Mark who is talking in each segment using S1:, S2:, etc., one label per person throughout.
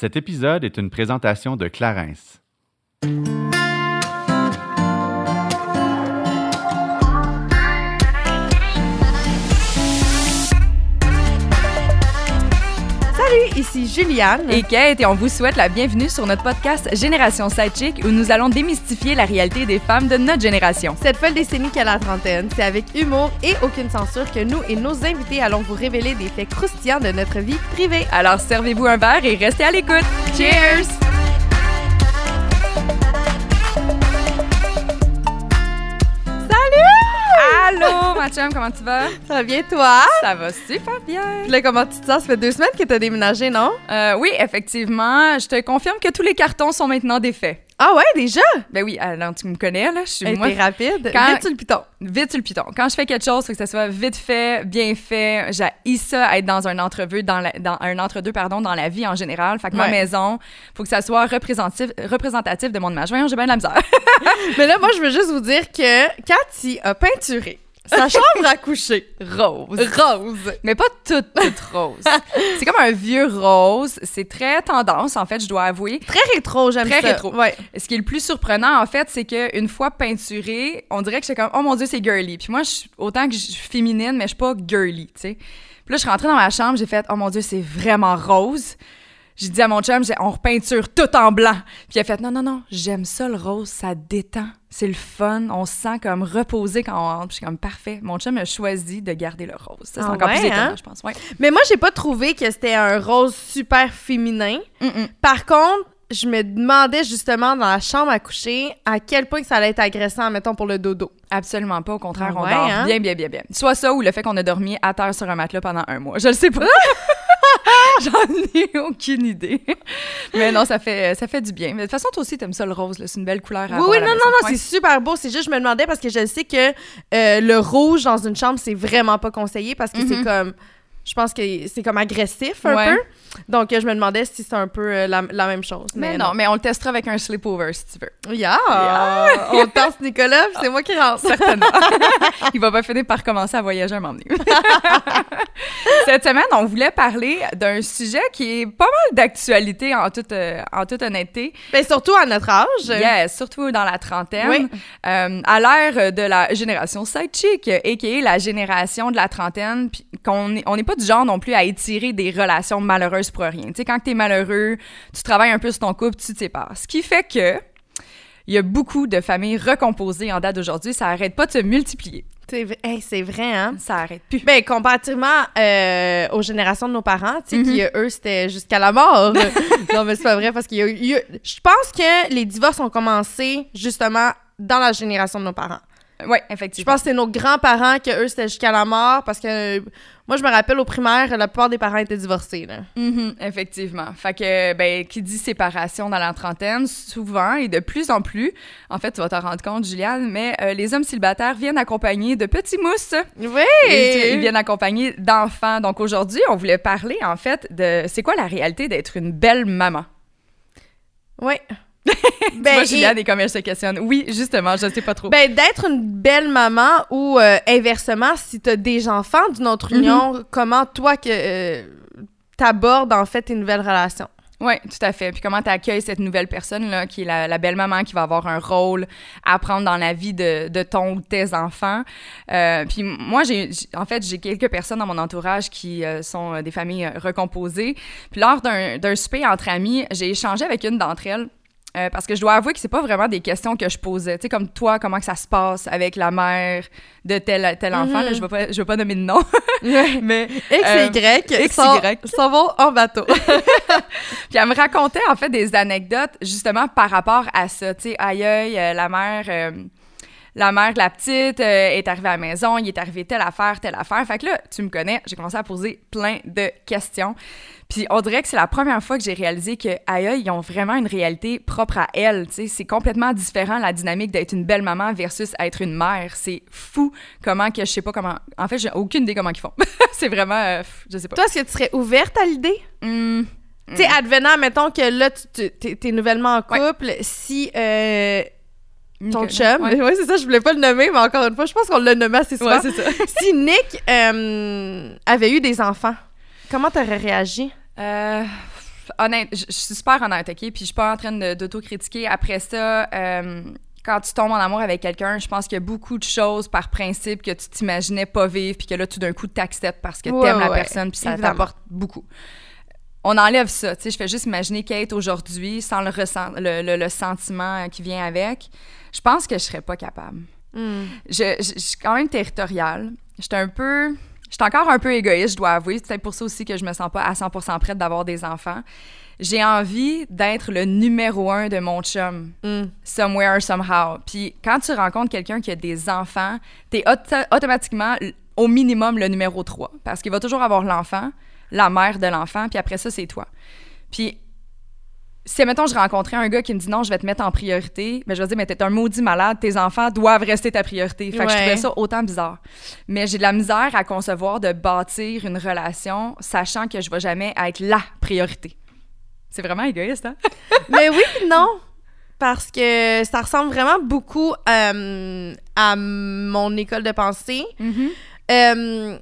S1: Cet épisode est une présentation de Clarence.
S2: Ici Juliane.
S3: et Kate et on vous souhaite la bienvenue sur notre podcast Génération Sidechick où nous allons démystifier la réalité des femmes de notre génération.
S2: Cette folle décennie qu'à la trentaine, c'est avec humour et aucune censure que nous et nos invités allons vous révéler des faits croustillants de notre vie privée.
S3: Alors servez-vous un verre et restez à l'écoute. Cheers! Allô, ma chum, comment tu vas?
S2: Ça va bien, toi?
S3: Ça va super bien.
S2: Puis là, comment tu te sens? Ça fait deux semaines que t'as déménagé, non?
S3: Euh, oui, effectivement, je te confirme que tous les cartons sont maintenant défaits.
S2: Ah ouais, déjà?
S3: Ben oui, alors tu me connais, là, je suis moi,
S2: rapide.
S3: quand-
S2: Vite sur le piton.
S3: vite sur le piton. Quand je fais quelque chose, faut que ça soit vite fait, bien fait. J'ai ça être dans un entrevue, dans, la- dans un entre-deux, pardon, dans la vie en général. Fait que ma maison, faut que ça soit représentatif, représentatif de mon image. Voyons, j'ai bien de la misère.
S2: Mais là, moi, je veux juste vous dire que Cathy a peinturé sa chambre à coucher
S3: rose.
S2: rose.
S3: Mais pas toute, toute rose. C'est comme un vieux rose. C'est très tendance, en fait, je dois avouer.
S2: Très rétro, j'aime
S3: Très
S2: ça.
S3: rétro.
S2: Ouais.
S3: Ce qui est le plus surprenant, en fait, c'est qu'une fois peinturé, on dirait que j'étais comme, oh mon Dieu, c'est girly. Puis moi, je, autant que je suis féminine, mais je suis pas girly, tu sais. Puis là, je suis rentrée dans ma chambre, j'ai fait, oh mon Dieu, c'est vraiment rose. J'ai dit à mon chum, on repeinture tout en blanc. Puis il a fait, non, non, non, j'aime ça le rose, ça détend. C'est le fun, on se sent comme reposé quand on rentre. Puis je suis comme, parfait. Mon chum a choisi de garder le rose. Ça, c'est
S2: Ah
S3: encore
S2: ouais,
S3: plus étonnant,
S2: hein?
S3: je pense. Ouais.
S2: Mais moi, j'ai pas trouvé que c'était un rose super féminin. Par contre, je me demandais justement dans la chambre à coucher à quel point que ça allait être agressant, mettons, pour le dodo.
S3: Absolument pas. Au contraire,
S2: Ah
S3: on dort
S2: hein?
S3: bien, bien, bien, bien. Soit ça ou le fait qu'on a dormi à terre sur un matelas pendant un mois. Je le sais pas. J'en ai aucune idée. Mais non, ça fait, ça fait du bien. Mais de toute façon, toi aussi, t'aimes ça le rose. C'est une belle couleur à
S2: Oui,
S3: avoir
S2: oui, non, non, non, c'est super beau. C'est juste, je me demandais parce que je sais que euh, le rouge dans une chambre, c'est vraiment pas conseillé parce que c'est
S3: Mhm.
S2: comme. Je pense que c'est comme agressif un
S3: Ouais.
S2: peu. Donc, je me demandais si c'est un peu euh, la, la même chose.
S3: Mais non, mais on le testera avec un sleepover si tu veux.
S2: Yeah! On tente Nicolas, puis c'est moi qui rentre.
S3: Certainement. Il va pas finir par commencer à voyager un moment donné. Cette semaine, on voulait parler d'un sujet qui est pas mal d'actualité en toute, euh, en toute honnêteté.
S2: Ben, surtout à notre âge.
S3: Yes, surtout dans la trentaine.
S2: Oui.
S3: Euh, à l'ère de la génération sidechick, a.k.a. la génération de la trentaine, puis qu'on n'est on n'est pas du genre non plus à étirer des relations malheureuses pour rien. Tu sais, quand t'es malheureux, tu travailles un peu sur ton couple, tu te sépares. Ce qui fait que il y a beaucoup de familles recomposées en date d'aujourd'hui. Ça arrête pas de se multiplier.
S2: C'est vrai, hey, c'est vrai, hein?
S3: Ça arrête plus.
S2: Ben, comparativement euh, aux générations de nos parents, tu sais,
S3: Mhm.
S2: qui, eux, c'était jusqu'à la mort. non, mais c'est pas vrai, parce qu'il y a a- Je pense que les divorces ont commencé, justement, dans la génération de nos parents.
S3: Oui,
S2: Je
S3: effectivement.
S2: pense que c'est nos grands-parents que eux, c'était jusqu'à la mort, parce que... euh, moi, je me rappelle, au primaire, la plupart des parents étaient divorcés, là.
S3: Mhm, effectivement. Fait que, ben, qui dit séparation dans la trentaine, souvent et de plus en plus, en fait, tu vas t'en rendre compte, Juliane, mais euh, les hommes célibataires viennent accompagnés de petits mousses.
S2: Oui!
S3: Et ils viennent accompagnés d'enfants. Donc aujourd'hui, on voulait parler, en fait, de c'est quoi la réalité d'être une belle maman?
S2: Oui. ben,
S3: Juliane, et comme elle se questionne. Oui, justement, je sais pas trop.
S2: Ben, d'être une belle maman ou euh, inversement, si t'as des enfants d'une autre
S3: Mhm.
S2: union, comment toi que euh, t'abordes en fait tes nouvelles relations?
S3: Oui, tout à fait. Puis comment tu accueilles cette nouvelle personne-là, qui est la, la belle-maman, qui va avoir un rôle à prendre dans la vie de, de ton ou tes enfants. Euh, puis moi, j'ai, en fait, j'ai quelques personnes dans mon entourage qui euh, sont des familles recomposées. Puis lors d'un, d'un souper entre amis, j'ai échangé avec une d'entre elles. Euh, parce que je dois avouer que c'est pas vraiment des questions que je posais. Tu sais, comme toi, comment que ça se passe avec la mère de tel, tel enfant. Là, je vais pas, je vais pas nommer de nom. mais
S2: X et
S3: Euh,
S2: Y s'en-
S3: Y.
S2: vont en bateau.
S3: Puis elle me racontait en fait des anecdotes justement par rapport à ça. Tu sais, aïe aïe, euh, la mère. euh, la mère de la petite euh, est arrivée à la maison, il est arrivé telle affaire, telle affaire. Fait que là, tu me connais, j'ai commencé à poser plein de questions. Puis on dirait que c'est la première fois que j'ai réalisé que aïe, ils ont vraiment une réalité propre à elles. C'est complètement différent la dynamique d'être une belle maman versus être une mère. C'est fou comment que je sais pas comment. En fait, j'ai aucune idée comment ils font. c'est vraiment, euh, je sais pas.
S2: Toi, est-ce que tu serais ouverte à l'idée?
S3: Hum,
S2: Tu sais, advenant, mettons que là, tu- t'es t'es nouvellement en couple, si euh, ton chum,
S3: Ouais.
S2: ouais, c'est ça, je voulais pas le nommer, mais encore une fois, je pense qu'on l'a nommé assez souvent.
S3: Ouais, ça.
S2: si Nick euh, avait eu des enfants, comment t'aurais réagi?
S3: Euh, honnête, je je suis super honnête, OK? Puis je suis pas en train d'autocritiquer. Après ça, euh, quand tu tombes en amour avec quelqu'un, je pense qu'il y a beaucoup de choses par principe que tu t'imaginais pas vivre, puis que là, tout d'un coup, t'acceptes parce que
S2: Ouais,
S3: t'aimes la
S2: ouais,
S3: personne, puis ça t'apporte beaucoup. On enlève ça, tu sais, je fais juste imaginer Kate aujourd'hui, sans le, ressent, le, le- le sentiment euh, qui vient avec. Je pense que je serais pas capable.
S2: Hmm.
S3: Je, je- je suis quand même territoriale. J'étais un peu... J'étais encore un peu égoïste, je dois avouer. C'est peut-être pour ça aussi que je me sens pas à 100% prête d'avoir des enfants. J'ai envie d'être le numéro un de mon chum,
S2: Hmm.
S3: somewhere, somehow. Puis quand tu rencontres quelqu'un qui a des enfants, t'es auto- automatiquement au minimum le numéro 3. Parce qu'il va toujours avoir l'enfant, la mère de l'enfant, puis après ça, c'est toi. Puis si, mettons, je rencontrais un gars qui me dit non, je vais te mettre en priorité, mais je vais dire, mais t'es un maudit malade, tes enfants doivent rester ta priorité. Fait que je trouvais ça autant bizarre. Mais j'ai de la misère à concevoir de bâtir une relation sachant que je vais jamais être la priorité. C'est vraiment égoïste, hein?
S2: Mais oui, non. Parce que ça ressemble vraiment beaucoup euh, à mon école de pensée. Euh,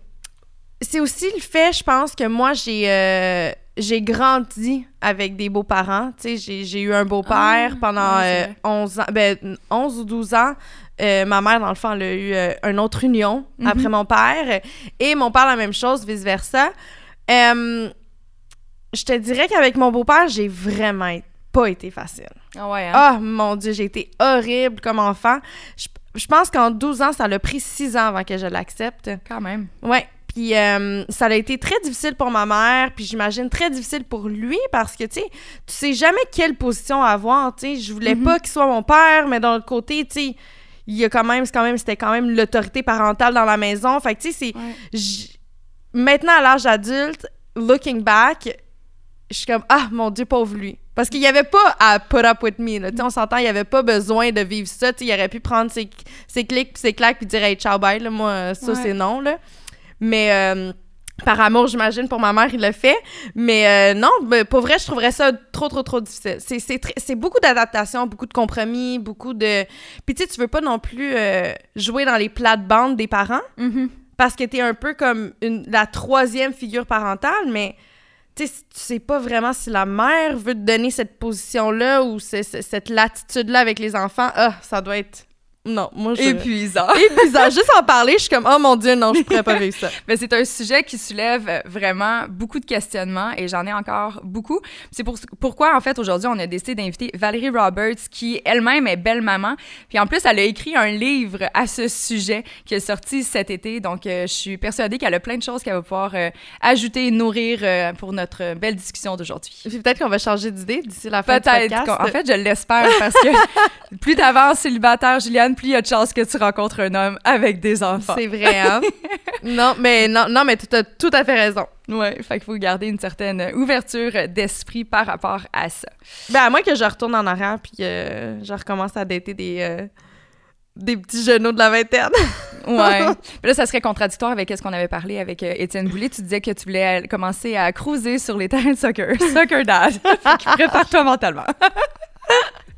S2: c'est aussi le fait, je pense, que moi, j'ai euh, j'ai grandi avec des beaux-parents. Tu sais, j'ai- eu un beau-père
S3: Ah,
S2: pendant euh,
S3: vrai.
S2: 11 ans, ben, 11 ou 12 ans. Euh, ma mère, dans le fond, elle a eu euh, une autre union
S3: Mhm.
S2: après mon père. Et mon père, la même chose, vice-versa. Euh, je te dirais qu'avec mon beau-père, j'ai vraiment pas été facile.
S3: Ah ouais, hein?
S2: Ah, mon Dieu, j'ai été horrible comme enfant. Je, je pense qu'en 12 ans, ça l'a pris 6 ans avant que je l'accepte.
S3: Quand même.
S2: Ouais. Puis euh, ça a été très difficile pour ma mère, puis j'imagine très difficile pour lui parce que, tu sais, tu sais jamais quelle position avoir, tu sais. Je voulais
S3: Mhm.
S2: pas qu'il soit mon père, mais d'un autre côté, tu sais, il y a quand même, c'est quand même, c'était quand même l'autorité parentale dans la maison. Fait que, tu sais, c'est...
S3: Ouais.
S2: Maintenant, à l'âge adulte, looking back, je suis comme, ah, mon Dieu, pauvre lui. Parce qu'il n'y avait pas à put up with me. Là. Tu sais, On s'entend, il n'y avait pas besoin de vivre ça. Il aurait pu prendre ses, ses clics puis ses claques puis dire, hey, ciao, bye. Là. Moi, ça,
S3: Ouais.
S2: c'est non. Là. Mais euh, par amour, j'imagine, pour ma mère, il le fait. Mais euh, non, ben, pour vrai, je trouverais ça trop, trop, trop difficile. C'est, beaucoup d'adaptation, beaucoup de compromis, beaucoup de. Puis tu sais, tu veux pas non plus euh, jouer dans les plates-bandes des parents
S3: Mhm.
S2: parce que t'es un peu comme une, la troisième figure parentale, mais tu sais, pas vraiment si la mère veut te donner cette position-là ou ce- ce- cette latitude-là avec les enfants. Ah, ça doit être... Non, moi, je...
S3: Épuisant.
S2: Épuisant. Juste en parler, je suis comme, oh mon Dieu, non, je pourrais pas vivre ça.
S3: Mais c'est un sujet qui soulève vraiment beaucoup de questionnements et j'en ai encore beaucoup. C'est pour, pourquoi, en fait, aujourd'hui, on a décidé d'inviter Valérie Roberts, qui elle-même est belle-maman. Puis en plus, elle a écrit un livre à ce sujet qui est sorti cet été. Donc, euh, je suis persuadée qu'elle a plein de choses qu'elle va pouvoir euh, ajouter et nourrir euh, pour notre belle discussion d'aujourd'hui.
S2: Puis peut-être qu'on va changer d'idée d'ici la fin du
S3: Peut-être.
S2: podcast.
S3: qu'on- En fait, je l'espère parce que plus t'avances célibataire, Juliane, plus il y a de chances que tu rencontres un homme avec des enfants.
S2: C'est vrai, hein? non, mais non, non, mais tu as tout à fait raison.
S3: Ouais, fait qu'il faut garder une certaine ouverture d'esprit par rapport à ça.
S2: Ben, à moins que je retourne en arrière puis que je recommence à dater des, euh, des petits genoux de la vingtaine.
S3: Ouais. Mais là, ça serait contradictoire avec ce qu'on avait parlé avec euh, Étienne Boulay. Tu disais que tu voulais euh, commencer à cruiser sur les terrains de soccer. Soccer dad. Fait que prépare-toi mentalement.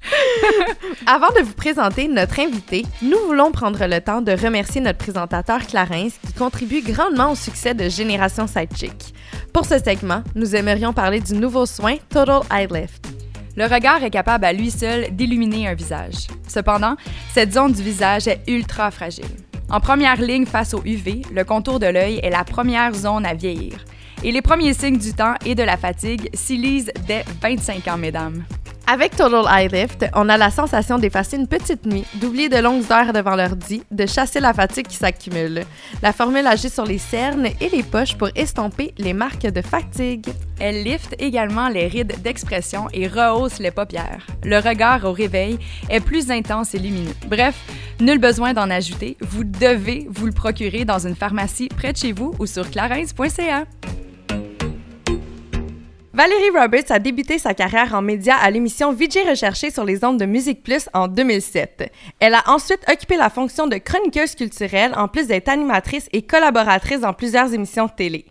S2: Avant de vous présenter notre invité, nous voulons prendre le temps de remercier notre présentateur Clarence qui contribue grandement au succès de Génération Sidechick. Pour ce segment, nous aimerions parler du nouveau soin Total Eye Lift.
S3: Le regard est capable à lui seul d'illuminer un visage. Cependant, cette zone du visage est ultra fragile. En première ligne face au UV, le contour de l'œil est la première zone à vieillir. Et les premiers signes du temps et de la fatigue s'y lisent dès 25 ans, mesdames.
S2: Avec Total Eye Lift, on a la sensation d'effacer une petite nuit, d'oublier de longues heures devant l'ordi, de chasser la fatigue qui s'accumule. La formule agit sur les cernes et les poches pour estomper les marques de fatigue.
S3: Elle lifte également les rides d'expression et rehausse les paupières. Le regard au réveil est plus intense et lumineux. Bref, nul besoin d'en ajouter. Vous devez vous le procurer dans une pharmacie près de chez vous ou sur clarence.ca.
S2: Valérie Roberts a débuté sa carrière en médias à l'émission VJ Recherché sur les ondes de Musique Plus en 2007. Elle a ensuite occupé la fonction de chroniqueuse culturelle en plus d'être animatrice et collaboratrice dans plusieurs émissions de télé.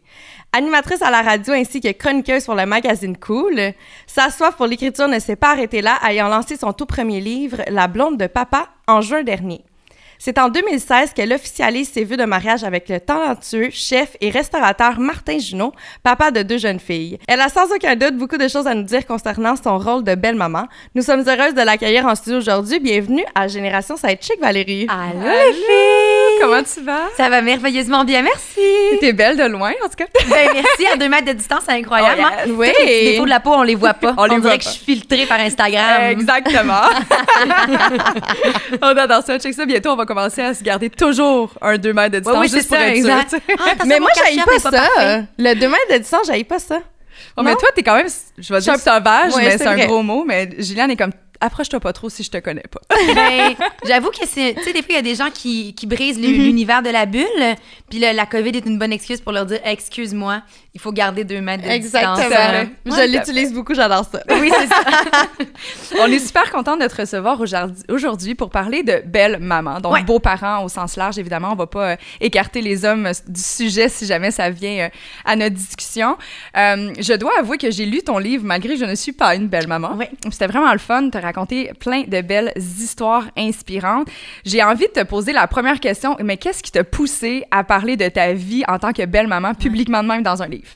S2: Animatrice à la radio ainsi que chroniqueuse pour le magazine Cool, sa soif pour l'écriture ne s'est pas arrêtée là, ayant lancé son tout premier livre, La blonde de papa, en juin dernier. C'est en 2016 qu'elle officialise ses vues de mariage avec le talentueux chef et restaurateur Martin Junot, papa de deux jeunes filles. Elle a sans aucun doute beaucoup de choses à nous dire concernant son rôle de belle-maman. Nous sommes heureuses de l'accueillir en studio aujourd'hui. Bienvenue à Génération Sidechick, Valérie.
S4: Allô, les filles!
S3: Comment tu vas?
S4: Ça va merveilleusement bien, merci!
S3: T'es belle de loin, en tout cas.
S4: Ben, merci, à deux mètres de distance, c'est incroyable.
S3: Oh,
S4: hein?
S2: Oui.
S4: Les défauts de la peau, on les voit pas.
S3: On les
S4: dirait
S3: voit
S4: que
S3: pas.
S4: je suis filtrée par Instagram.
S3: Exactement. on adore ça. Check ça. Bientôt, on va commencer à se garder toujours un 2 mètres de distance.
S4: Ouais, oui, c'est
S3: juste pour
S4: ça,
S3: être
S4: exact. Ah,
S2: Mais moi, j'aille pas ça. Le 2 mètres de distance, j'aille pas ça.
S3: Oh, mais toi, t'es quand même, je vais dire sauvage,
S2: Ouais,
S3: mais
S2: c'est
S3: un
S2: vrai.
S3: gros mot. Mais Gilliane est comme, approche-toi pas trop si je te connais pas.
S4: Ben, j'avoue que c'est. Tu sais, des fois, il y a des gens qui, qui brisent le- l'univers de la bulle. Puis la COVID est une bonne excuse pour leur dire Excuse-moi, il faut garder deux mètres de distance.
S3: Exactement.
S2: Je
S3: Ouais,
S2: l'utilise beaucoup, j'adore ça.
S4: Oui, c'est ça.
S3: On est super content de te recevoir aujourd'hui- aujourd'hui pour parler de belle maman, donc
S4: Ouais.
S3: beaux-parents au sens large, évidemment. On va pas euh, écarter les hommes euh, du sujet si jamais ça vient euh, à notre discussion. Euh, je dois avouer que j'ai lu ton livre malgré que je ne suis pas une belle maman. C'était vraiment le fun te raconter plein de belles histoires inspirantes. J'ai envie de te poser la première question, mais qu'est-ce qui t'a poussé à parler de ta vie en tant que belle maman publiquement de même dans un livre?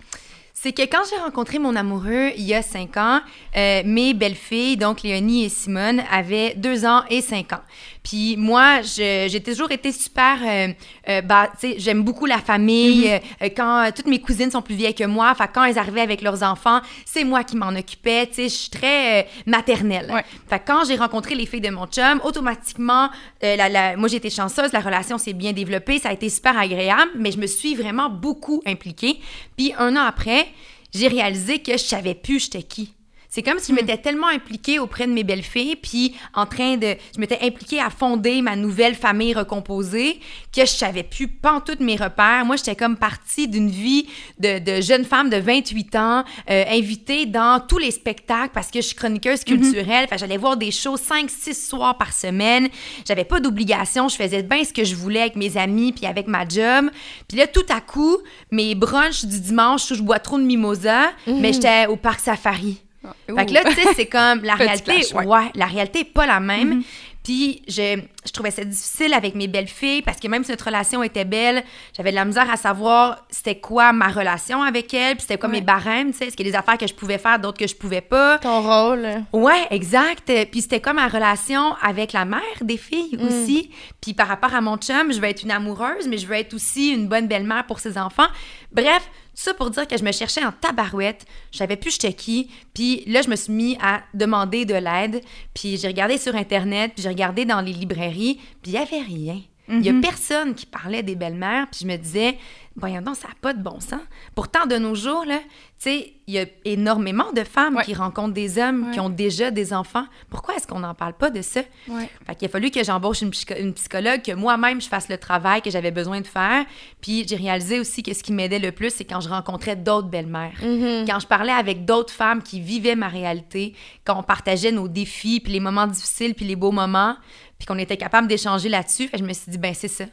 S4: C'est que quand j'ai rencontré mon amoureux il y a cinq ans, euh, mes belles-filles, donc Léonie et Simone, avaient deux ans et cinq ans. Puis moi, j'ai toujours été super, euh, euh, bah, tu sais, j'aime beaucoup la famille.
S3: Mm-hmm.
S4: euh, euh, quand euh, toutes mes cousines sont plus vieilles que moi, quand elles arrivaient avec leurs enfants, c'est moi qui m'en occupais. Tu sais, je suis très maternelle.
S3: Ouais.
S4: Fait quand j'ai rencontré les filles de mon chum, automatiquement, la, la- moi j'ai été chanceuse, la relation s'est bien développée, ça a été super agréable, mais je me suis vraiment beaucoup impliquée. Puis un an après, j'ai réalisé que je savais plus j'étais qui. C'est comme si je m'étais tellement impliquée auprès de mes belles-filles, puis en train de... Je m'étais impliquée à fonder ma nouvelle famille recomposée, que je savais plus toutes mes repères. Moi, j'étais comme partie d'une vie de, de jeune femme de 28 ans, euh, invitée dans tous les spectacles parce que je suis chroniqueuse culturelle. Fait que j'allais voir des shows 5-6 soirs par semaine. J'avais pas d'obligation. Je faisais bien ce que je voulais avec mes amis puis avec ma job. Puis là, tout à coup, mes brunchs du dimanche où je bois trop de mimosa, mais j'étais au parc safari. Fait que là, tu sais, c'est comme la réalité,
S3: flash, ouais.
S4: ouais. la réalité est pas la même. Puis je, je trouvais ça difficile avec mes belles filles parce que même si notre relation était belle, j'avais de la misère à savoir c'était quoi ma relation avec elles, puis c'était quoi
S3: Ouais.
S4: mes barèmes, tu sais, est-ce qu'il y a des affaires que je pouvais faire, d'autres que je pouvais pas?
S2: Ton rôle.
S4: Ouais, exact. Puis c'était comme ma relation avec la mère des filles aussi. Puis par rapport à mon chum, je veux être une amoureuse, mais je veux être aussi une bonne belle-mère pour ses enfants. Bref, ça pour dire que je me cherchais en tabarouette. Je savais plus j'étais qui. Puis là, je me suis mis à demander de l'aide. Puis j'ai regardé sur Internet, puis j'ai regardé dans les librairies, puis il y avait rien. Il y a personne qui parlait des belles-mères, puis je me disais, voyons donc, ça n'a pas de bon sens. Pourtant, de nos jours, là, tu sais, il y a énormément de femmes
S3: Ouais.
S4: qui rencontrent des hommes
S3: Ouais.
S4: qui ont déjà des enfants. Pourquoi est-ce qu'on n'en parle pas de ça?
S3: Ouais.
S4: Fait qu'il a fallu que j'embauche une, psycho- une psychologue, que moi-même, je fasse le travail que j'avais besoin de faire. Puis j'ai réalisé aussi que ce qui m'aidait le plus, c'est quand je rencontrais d'autres belles-mères. Quand je parlais avec d'autres femmes qui vivaient ma réalité, quand on partageait nos défis, puis les moments difficiles, puis les beaux moments, puis qu'on était capable d'échanger là-dessus. Fait que je me suis dit, ben c'est ça.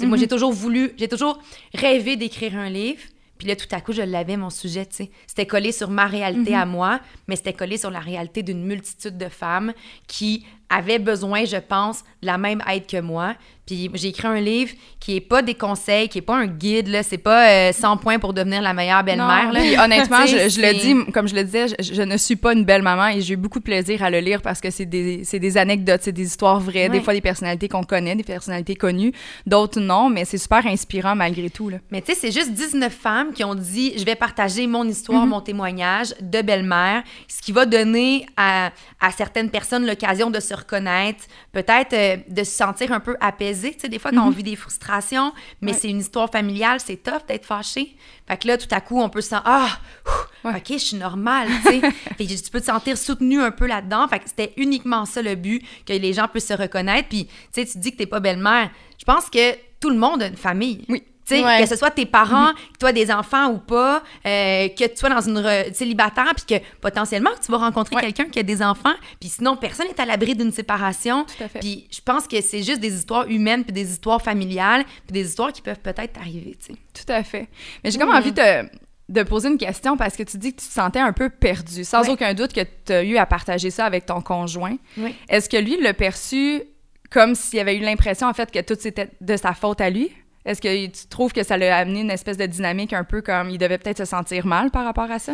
S4: Moi, j'ai toujours voulu, j'ai toujours rêvé d'écrire un livre. Puis là, tout à coup, je l'avais, mon sujet, tu sais. C'était collé sur ma réalité à moi, mais c'était collé sur la réalité d'une multitude de femmes qui avaient besoin, je pense, de la même aide que moi. Puis j'ai écrit un livre qui est pas des conseils, qui est pas un guide, là. C'est pas euh, 100 points pour devenir la meilleure belle-mère,
S3: honnêtement, je, je le dis, comme je le disais, je, je ne suis pas une belle maman et j'ai eu beaucoup de plaisir à le lire parce que c'est des, des anecdotes, c'est des histoires vraies, des fois des personnalités qu'on connaît, des personnalités connues, d'autres non, mais c'est super inspirant malgré tout. Là.
S4: Mais tu sais, c'est juste 19 femmes qui ont dit je vais partager mon histoire, mon témoignage de belle-mère, ce qui va donner à, à certaines personnes l'occasion de se reconnaître, peut-être euh, de se sentir un peu apaisée. Tu sais, des fois, quand on vit des frustrations, mais
S3: Ouais.
S4: c'est une histoire familiale, c'est tough d'être fâché. Fait que là, tout à coup, on peut se sentir ah, ouf,
S3: Ouais.
S4: OK, je suis normale, tu sais. Fait que tu peux te sentir soutenu un peu là-dedans. Fait que c'était uniquement ça le but, que les gens puissent se reconnaître. Puis, tu sais, tu dis que t'es pas belle-mère. Je pense que tout le monde a une famille.
S3: Oui.
S2: Ouais.
S4: que ce soit tes parents, que tu aies des enfants ou pas, euh, que tu sois dans une re- célibataire, puis que potentiellement tu vas rencontrer
S3: Ouais.
S4: quelqu'un qui a des enfants, puis sinon personne n'est à l'abri d'une séparation.
S3: Tout à fait.
S4: Puis je pense que c'est juste des histoires humaines, puis des histoires familiales, puis des histoires qui peuvent peut-être arriver, tu sais.
S3: Tout à fait. Mais j'ai comme envie de, de poser une question parce que tu dis que tu te sentais un peu perdu, sans
S4: Ouais.
S3: aucun doute que tu as eu à partager ça avec ton conjoint. Est-ce que lui l'a perçu comme s'il avait eu l'impression, en fait, que tout c'était de sa faute à lui? Est-ce que tu trouves que ça l'a amené une espèce de dynamique un peu comme il devait peut-être se sentir mal par rapport à ça?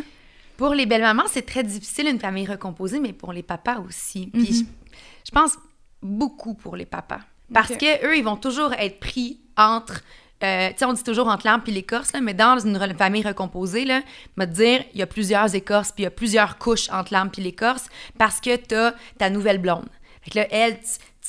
S4: Pour les belles mamans, c'est très difficile une famille recomposée, mais pour les papas aussi. Puis
S3: Mhm.
S4: je, je pense beaucoup pour les papas. Parce
S3: Ok.
S4: que eux, ils vont toujours être pris entre. euh, tu sais, on dit toujours entre l'arbre puis l'écorce, mais dans une famille recomposée, là, me dire, il y a plusieurs écorces, puis il y a plusieurs couches entre l'arbre puis l'écorce, parce que t'as ta nouvelle blonde. Fait que là, elle,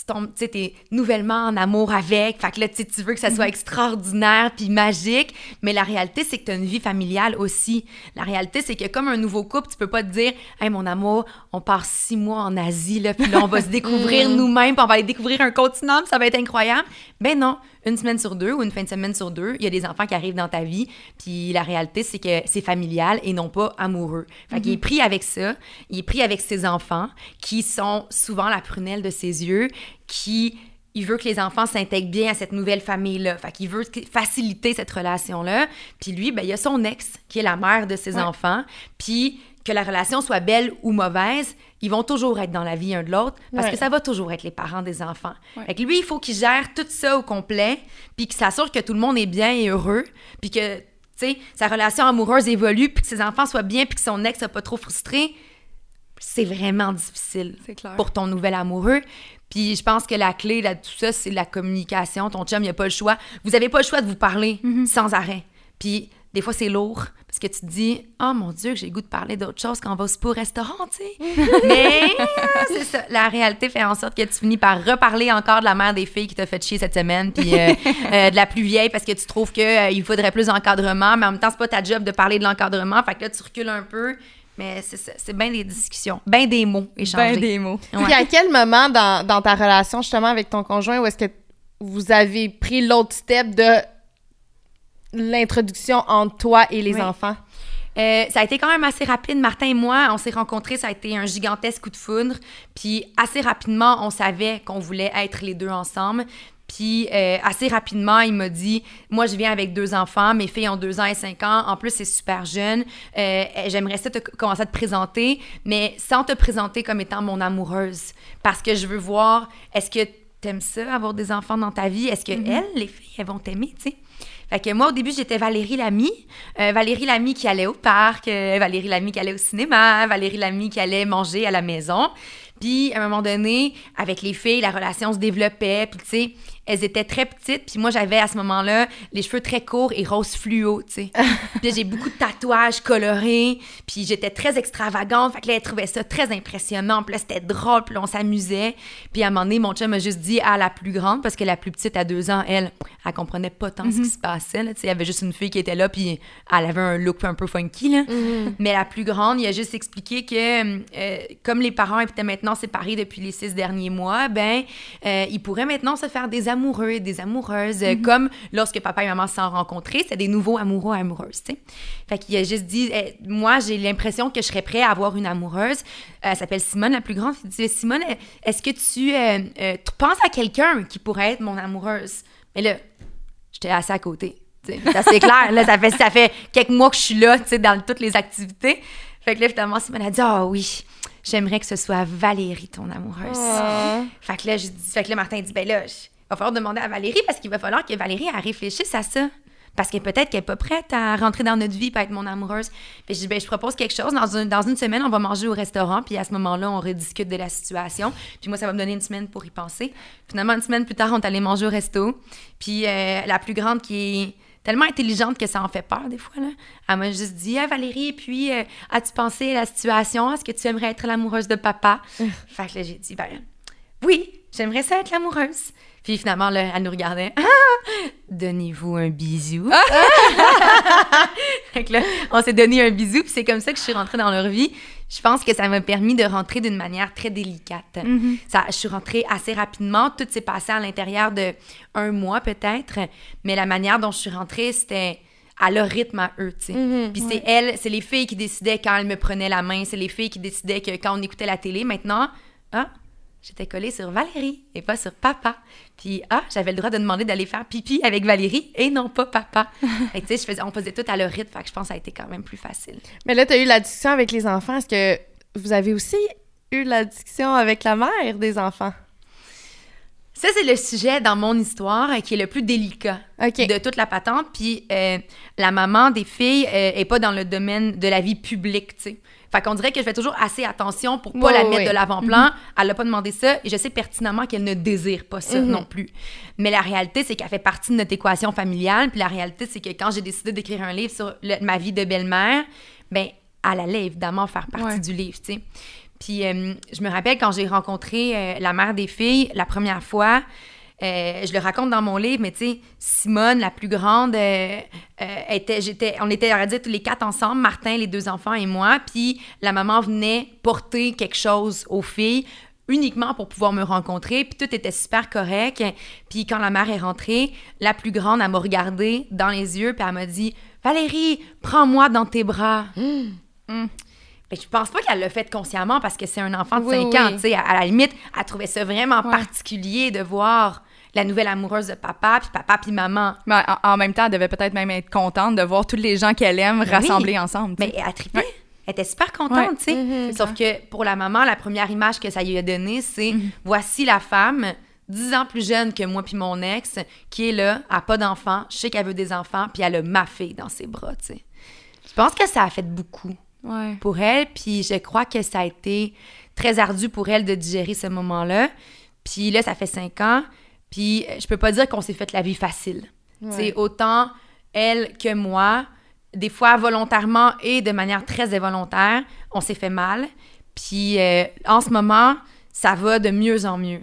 S4: tu, tu tombes, tu t'es nouvellement en amour avec, fait que là, tu tu veux que ça soit extraordinaire puis magique, mais la réalité, c'est que t'as une vie familiale aussi. La réalité, c'est que comme un nouveau couple, tu peux pas te dire, hey, mon amour, on part six mois en Asie, là, puis là, on va se découvrir nous-mêmes, puis on va aller découvrir un continent, puis ça va être incroyable. Ben non, une semaine sur deux ou une fin de semaine sur deux, il y a des enfants qui arrivent dans ta vie, puis la réalité, c'est que c'est familial et non pas amoureux. Fait qu'il est pris avec ça, il est pris avec ses enfants, qui sont souvent la prunelle de ses yeux, qui il veut que les enfants s'intègrent bien à cette nouvelle famille-là. Fait qu'il veut faciliter cette relation-là. Puis lui, ben, il y a son ex, qui est la mère de ses enfants. Puis que la relation soit belle ou mauvaise, ils vont toujours être dans la vie un de l'autre parce
S2: Ouais.
S4: que ça va toujours être les parents des enfants. Fait que lui, il faut qu'il gère tout ça au complet, puis qu'il s'assure que tout le monde est bien et heureux, puis que, tu sais, sa relation amoureuse évolue, puis que ses enfants soient bien, puis que son ex soit pas trop frustré. C'est vraiment difficile
S3: clair.
S4: pour ton nouvel amoureux. Puis je pense que la clé de tout ça, c'est la communication. Ton chum, il a pas le choix. Vous avez pas le choix de vous parler
S3: Mhm.
S4: sans arrêt. Puis des fois, c'est lourd que tu te dis Oh mon Dieu, que j'ai le goût de parler d'autre chose quand on va au au restaurant, tu sais. Mais euh, c'est ça. La réalité fait en sorte que tu finis par reparler encore de la mère des filles qui t'a fait chier cette semaine, puis euh, euh, de la plus vieille parce que tu trouves qu'il faudrait plus d'encadrement, mais en même temps, c'est pas ta job de parler de l'encadrement. Fait que là, tu recules un peu. Mais c'est ça. C'est bien des discussions, bien des mots échangés.
S3: Ben des mots.
S4: Ouais.
S2: Puis à quel moment dans, dans ta relation justement avec ton conjoint où est-ce que vous avez pris l'autre step de l'introduction entre toi et les
S4: Oui.
S2: enfants?
S4: Euh, ça a été quand même assez rapide. Martin et moi, on s'est rencontrés, ça a été un gigantesque coup de foudre. Puis assez rapidement, on savait qu'on voulait être les deux ensemble. Puis euh, assez rapidement, il m'a dit, moi je viens avec deux enfants, mes filles ont deux ans et cinq ans, en plus c'est super jeune, Euh, j'aimerais ça te, commencer à te présenter, mais sans te présenter comme étant mon amoureuse, parce que je veux voir, est-ce que t'aimes ça, avoir des enfants dans ta vie? Est-ce que elles, les filles, elles vont t'aimer, tu sais? Moi, au début, j'étais Valérie Lamy. Euh, Valérie Lamy qui allait au parc, euh, Valérie Lamy qui allait au cinéma, Valérie Lamy qui allait manger à la maison. Puis, à un moment donné, avec les filles, la relation se développait. Puis, tu sais, elles étaient très petites. Puis moi, j'avais à ce moment-là les cheveux très courts et rose fluo, tu sais. puis j'ai beaucoup de tatouages colorés. Puis j'étais très extravagante. Fait que là, elles trouvaient ça très impressionnant. Puis là, c'était drôle. Puis là, on s'amusait. Puis à un moment donné, mon chum m'a juste dit à la plus grande, parce que la plus petite, à deux ans, elle, elle comprenait pas tant ce qui se passait. Là. Tu sais, Il y avait juste une fille qui était là. Puis elle avait un look un peu funky. Là. Mais la plus grande, il a juste expliqué que euh, comme les parents étaient maintenant séparés depuis les six derniers mois, ben, euh, ils pourraient maintenant se faire des amoureux et des amoureuses, euh, comme lorsque papa et maman se sont rencontrés, c'est des nouveaux amoureux amoureuses, tu sais. Fait qu'il a juste dit, eh, moi, j'ai l'impression que je serais prêt à avoir une amoureuse. Euh, elle s'appelle Simone, la plus grande. Il dit, Simone, est-ce que tu, euh, euh, tu penses à quelqu'un qui pourrait être mon amoureuse? Mais là, j'étais assez à côté. C'est assez clair. Là, ça fait, ça fait quelques mois que je suis là, tu sais, dans toutes les activités. Fait que là, finalement, Simone a dit, ah oui, j'aimerais que ce soit Valérie, ton amoureuse.
S2: Ah.
S4: Fait que là, fait que là, Martin dit, ben là, il va falloir demander à Valérie parce qu'il va falloir que Valérie elle réfléchisse à ça. Parce que peut-être qu'elle n'est pas prête à rentrer dans notre vie et être mon amoureuse. Puis je dis, ben, je propose quelque chose. Dans, une- dans une semaine, on va manger au restaurant. Puis à ce moment-là, on rediscute de la situation. Puis moi, ça va me donner une semaine pour y penser. Finalement, une semaine plus tard, on est allé manger au resto. Puis euh, la plus grande qui est tellement intelligente que ça en fait peur des fois. Là. Elle m'a juste dit Ah, Valérie, puis euh, as-tu pensé à la situation? Est-ce que tu aimerais être l'amoureuse de papa? Fait que là, j'ai dit Ben oui, j'aimerais ça être l'amoureuse. Puis finalement, là, elle nous regardait. Ah! Donnez-vous un bisou. fait que là, on s'est donné un bisou, puis c'est comme ça que je suis rentrée dans leur vie. Je pense que ça m'a permis de rentrer d'une manière très délicate. ça, je suis rentrée assez rapidement. Tout s'est passé à l'intérieur de un mois peut-être, mais la manière dont je suis rentrée, c'était à leur rythme à eux, tu sais. Puis c'est elles, c'est les filles qui décidaient quand elles me prenaient la main, c'est les filles qui décidaient que quand on écoutait la télé, maintenant, ah, j'étais collée sur Valérie et pas sur papa. Puis ah, j'avais le droit de demander d'aller faire pipi avec Valérie et non pas papa. Tu sais, faisais, on faisait tout à leur rythme, fait que je pense que ça a été quand même plus facile.
S2: Mais là, tu as eu la discussion avec les enfants. Est-ce que vous avez aussi eu la discussion avec la mère des enfants?
S4: Ça, c'est le sujet dans mon histoire euh, qui est le plus délicat de toute la patente. Puis euh, la maman des filles euh, est pas dans le domaine de la vie publique, tu sais. Fait qu'on dirait que je fais toujours assez attention pour pas la mettre de l'avant-plan. Elle a pas demandé ça et je sais pertinemment qu'elle ne désire pas ça
S2: Mhm.
S4: non plus. Mais la réalité, c'est qu'elle fait partie de notre équation familiale. Puis la réalité, c'est que quand j'ai décidé d'écrire un livre sur le- ma vie de belle-mère, ben elle allait évidemment faire partie
S3: Ouais.
S4: du livre, tu sais. Puis euh, je me rappelle quand j'ai rencontré euh, la mère des filles la première fois, euh, je le raconte dans mon livre, mais tu sais, Simone, la plus grande, euh, euh, était, j'étais, on était, on va dire, tous les quatre ensemble, Martin, les deux enfants et moi, puis la maman venait porter quelque chose aux filles uniquement pour pouvoir me rencontrer, puis tout était super correct. Puis quand la mère est rentrée, la plus grande, elle m'a regardé dans les yeux, puis elle m'a dit « Valérie, prends-moi dans tes bras. Ben, je pense pas qu'elle l'a fait consciemment parce que c'est un enfant de
S2: Oui,
S4: 5
S2: oui.
S4: ans. sais. À, à la limite, elle trouvait ça vraiment
S3: Ouais.
S4: particulier de voir la nouvelle amoureuse de papa, puis papa, puis maman.
S3: Mais en, en même temps, elle devait peut-être même être contente de voir tous les gens qu'elle aime
S4: Ben oui.
S3: rassemblés ensemble.
S4: Mais elle tripait. Elle était super contente, tu sais.
S2: Mhm.
S4: Sauf que pour la maman, la première image que ça lui a donnée, c'est
S3: Mhm.
S4: voici la femme, 10 ans plus jeune que moi puis mon ex, qui est là, a pas d'enfant, je sais qu'elle veut des enfants, puis elle a ma fille dans ses bras, tu sais. Je pense que ça a fait beaucoup
S3: Ouais.
S4: pour elle, puis je crois que ça a été très ardu pour elle de digérer ce moment-là. Puis là, ça fait cinq ans, puis euh, je peux pas dire qu'on s'est fait la vie facile.
S2: Ouais.
S4: C'est autant elle que moi, des fois volontairement et de manière très involontaire, on s'est fait mal. Puis euh, en ce moment, ça va de mieux en mieux.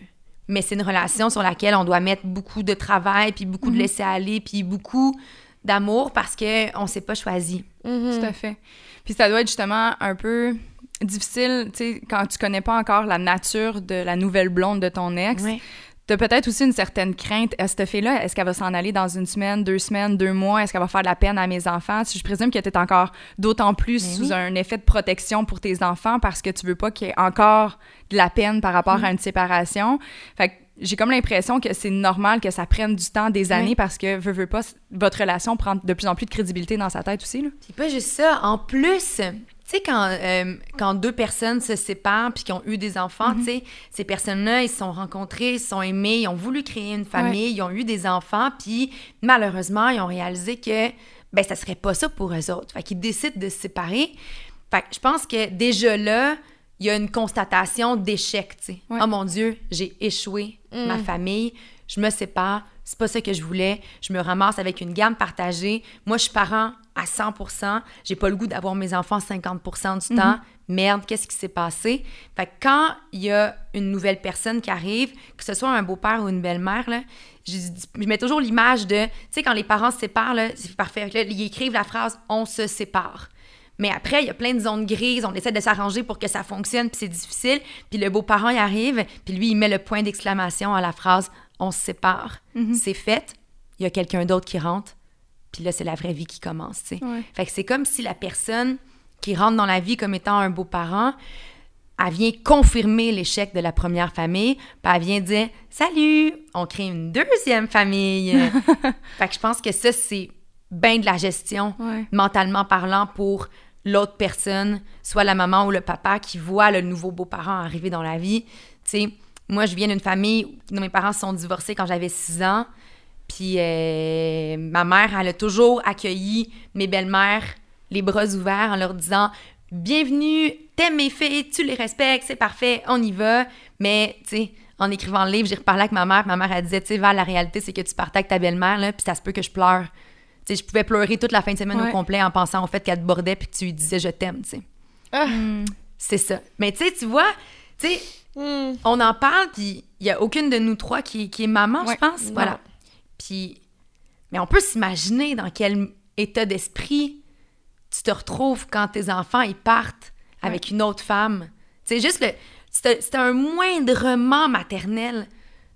S4: Mais c'est une relation sur laquelle on doit mettre beaucoup de travail, puis beaucoup de laisser aller, puis beaucoup d'amour parce que on s'est pas choisi.
S2: Mhm.
S3: Tout à fait. Puis ça doit être justement un peu difficile, tu sais, quand tu connais pas encore la nature de la nouvelle blonde de ton ex.
S4: Ouais.
S3: T'as peut-être aussi une certaine crainte. À cette fille-là, est-ce qu'elle va s'en aller dans une semaine, deux semaines, deux mois? Est-ce qu'elle va faire de la peine à mes enfants? Je présume que tu es encore d'autant plus
S4: Mais
S3: sous
S4: oui.
S3: un effet de protection pour tes enfants parce que tu veux pas qu'il y ait encore de la peine par rapport
S4: Mm.
S3: à une séparation. Fait que j'ai comme l'impression que c'est normal que ça prenne du temps, des années,
S4: Oui.
S3: parce que, veux, veux pas, votre relation prend de plus en plus de crédibilité dans sa tête aussi, là.
S4: Puis pas juste ça, en plus, tu sais, quand, euh, quand deux personnes se séparent puis qui ont eu des enfants, tu sais, ces personnes-là, ils se sont rencontrés, ils se sont aimés, ils ont voulu créer une famille, ils ont eu des enfants, puis malheureusement, ils ont réalisé que, ben, ça serait pas ça pour eux autres. Fait qu'ils décident de se séparer. Fait que je pense que déjà là, il y a une constatation d'échec, tu sais.
S3: Ouais.
S4: Oh mon Dieu, j'ai échoué ma famille, je me sépare, c'est pas ça que je voulais, je me ramasse avec une gamme partagée. Moi, je suis parent à 100% j'ai pas le goût d'avoir mes enfants 50% du temps. Merde, qu'est-ce qui s'est passé? Fait que quand il y a une nouvelle personne qui arrive, que ce soit un beau-père ou une belle-mère, je, je mets toujours l'image de, tu sais, quand les parents se séparent, c'est parfait. Là, ils écrivent la phrase « on se sépare ». Mais après, il y a plein de zones grises, on essaie de s'arranger pour que ça fonctionne, puis c'est difficile. Puis le beau-parent, il arrive, puis lui, il met le point d'exclamation à la phrase « on se sépare C'est fait, il y a quelqu'un d'autre qui rentre, puis là, c'est la vraie vie qui commence, tu sais.
S3: Ouais.
S4: Fait que c'est comme si la personne qui rentre dans la vie comme étant un beau-parent, elle vient confirmer l'échec de la première famille, puis elle vient dire « Salut, on crée une deuxième famille! » Fait que je pense que ça, c'est bien de la gestion
S3: Ouais.
S4: mentalement parlant pour l'autre personne, soit la maman ou le papa qui voit le nouveau beau-parent arriver dans la vie. Tu sais, moi, je viens d'une famille où mes parents se sont divorcés quand j'avais 6 ans. Puis euh, ma mère, elle a toujours accueilli mes belles-mères les bras ouverts en leur disant Bienvenue, t'aimes mes filles, tu les respectes, c'est parfait, on y va. Mais, tu sais, en écrivant le livre, j'ai reparlé avec ma mère. Ma mère, elle disait Tu sais, Val, la réalité, c'est que tu partais avec ta belle-mère, là, puis ça se peut que je pleure. Tu sais, je pouvais pleurer toute la fin de semaine
S3: Ouais.
S4: au complet en pensant au fait qu'elle te bordait puis que tu lui disais je t'aime, tu sais.
S2: Ah.
S4: C'est ça. Mais tu sais, tu vois, tu sais,
S2: Hmm.
S4: on en parle puis il y a aucune de nous trois qui, qui est maman,
S3: Ouais.
S4: je pense.
S2: Non.
S4: Puis, mais on peut s'imaginer dans quel état d'esprit tu te retrouves quand tes enfants ils partent avec une autre femme. C'est juste le, c'est un moindrement maternel.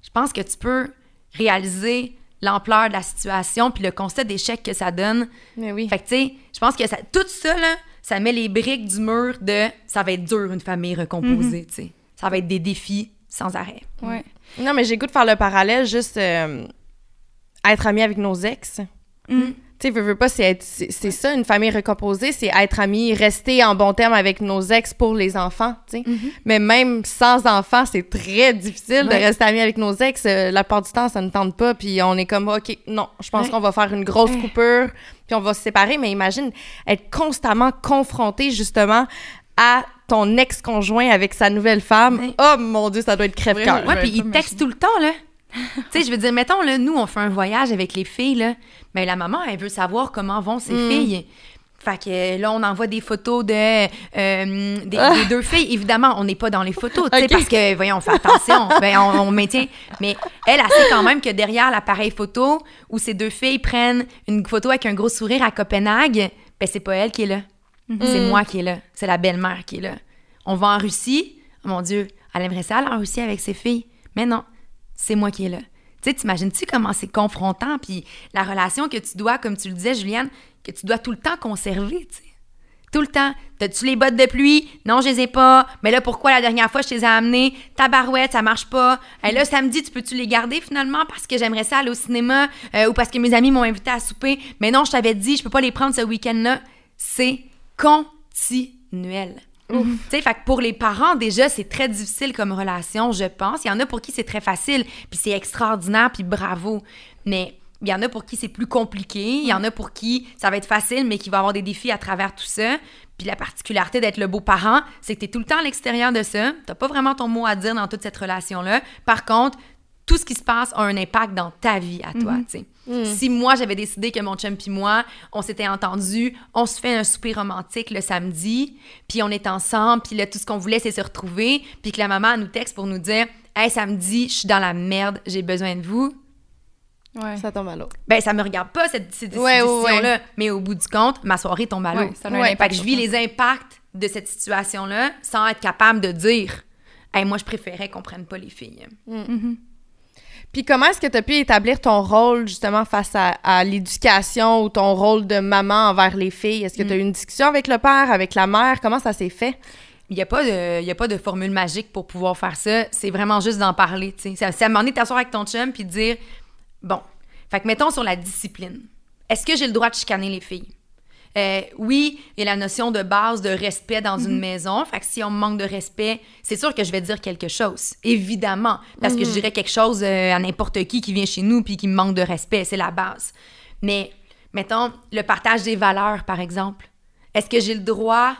S4: Je pense que tu peux réaliser l'ampleur de la situation puis le constat d'échec que ça donne.
S2: Mais oui.
S4: Fait que, tu sais, je pense que ça, tout ça, là, ça met les briques du mur de ça va être dur, une famille recomposée, tu sais. Ça va être des défis sans arrêt.
S3: Ouais.
S2: Non, mais j'ai goût de faire le parallèle, juste euh, être ami avec nos ex.
S3: Mm.
S2: Tu sais, veux, veux pas, c'est c'est ça, une famille recomposée, c'est être amis, rester en bon terme avec nos ex pour les enfants, tu sais. Mais même sans enfants, c'est très difficile
S4: Ouais.
S2: de rester amis avec nos ex. Euh, la part du temps, ça ne tente pas, puis on est comme, OK, non, je pense
S4: Ouais.
S2: qu'on va faire une grosse coupure, puis on va se séparer. Mais imagine être constamment confronté, justement, à ton ex-conjoint avec sa nouvelle femme.
S4: Ouais.
S2: Oh mon Dieu, ça doit être crève-cœur.
S4: Ouais, puis
S3: pas
S4: ils textent tout le temps, là. tu sais, je veux dire, mettons, là, nous, on fait un voyage avec les filles, là. Mais la maman, elle veut savoir comment vont ses
S2: Mm.
S4: filles. Fait que là, on envoie des photos de, euh, des, des deux filles. Évidemment, on n'est pas dans les photos, tu sais, parce que, voyons, on fait attention. ben, on, on maintient. Mais elle, elle sait quand même que derrière l'appareil photo où ces deux filles prennent une photo avec un gros sourire à Copenhague, ben, c'est pas elle qui est là. C'est moi qui est là. C'est la belle-mère qui est là. On va en Russie. Oh mon Dieu, elle aimerait ça aller en Russie avec ses filles. Mais non, c'est moi qui est là. Tu sais, t'imagines-tu comment c'est confrontant? Puis la relation que tu dois, comme tu le disais, Juliane, que tu dois tout le temps conserver. Tout le temps. T'as-tu les bottes de pluie? Non, je les ai pas. Mais là, pourquoi la dernière fois, je les ai amenées? Ta barouette, ça marche pas. Et là, samedi, tu peux-tu les garder finalement parce que j'aimerais ça aller au cinéma euh, ou parce que mes amis m'ont invité à souper? Mais non, je t'avais dit, je peux pas les prendre ce week-end-là. C'est continuel. Tu sais, fait que pour les parents, déjà, c'est très difficile comme relation, je pense. Il y en a pour qui c'est très facile, puis c'est extraordinaire, puis bravo. Mais il y en a pour qui c'est plus compliqué. Il y en a pour qui ça va être facile, mais qui va avoir des défis à travers tout ça. Puis la particularité d'être le beau-parent, c'est que tu es tout le temps à l'extérieur de ça. Tu pas vraiment ton mot à dire dans toute cette relation-là. Par contre, tout ce qui se passe a un impact dans ta vie à toi, tu sais. Si moi, j'avais décidé que mon chum puis moi, on s'était entendu, on se fait un souper romantique le samedi, puis on est ensemble, puis là, tout ce qu'on voulait, c'est se retrouver, puis que la maman nous texte pour nous dire « Hey, samedi, je suis dans la merde, j'ai besoin de vous.
S3: Ouais.
S2: Ça tombe à l'eau. »
S4: Ben, ça me regarde pas, cette, cette
S2: Ouais, ouais,
S4: décision-là. Mais au bout du compte, ma soirée tombe à l'eau.
S3: Ouais, ça a un
S2: Ouais.
S3: impact
S4: je vis les impacts de cette situation-là sans être capable de dire Hey, moi, je préférais qu'on prenne pas les filles.
S2: Puis comment est-ce que tu as pu établir ton rôle justement face à, à l'éducation ou ton rôle de maman envers les filles? Est-ce que tu as eu une discussion avec le père, avec la mère? Comment ça s'est fait?
S4: Il n'y a, pas de- y a pas de formule magique pour pouvoir faire ça. C'est vraiment juste d'en parler. tu sais. C'est à un moment donné de t'asseoir avec ton chum puis de dire Bon, fait que mettons sur la discipline. Est-ce que j'ai le droit de chicaner les filles? Euh, oui, il y a la notion de base de respect dans une maison. Fait que si on me manque de respect, c'est sûr que je vais dire quelque chose. Évidemment. Parce que je dirais quelque chose euh, à n'importe qui qui vient chez nous puis qui me manque de respect. C'est la base. Mais, mettons, le partage des valeurs, par exemple. Est-ce que j'ai le droit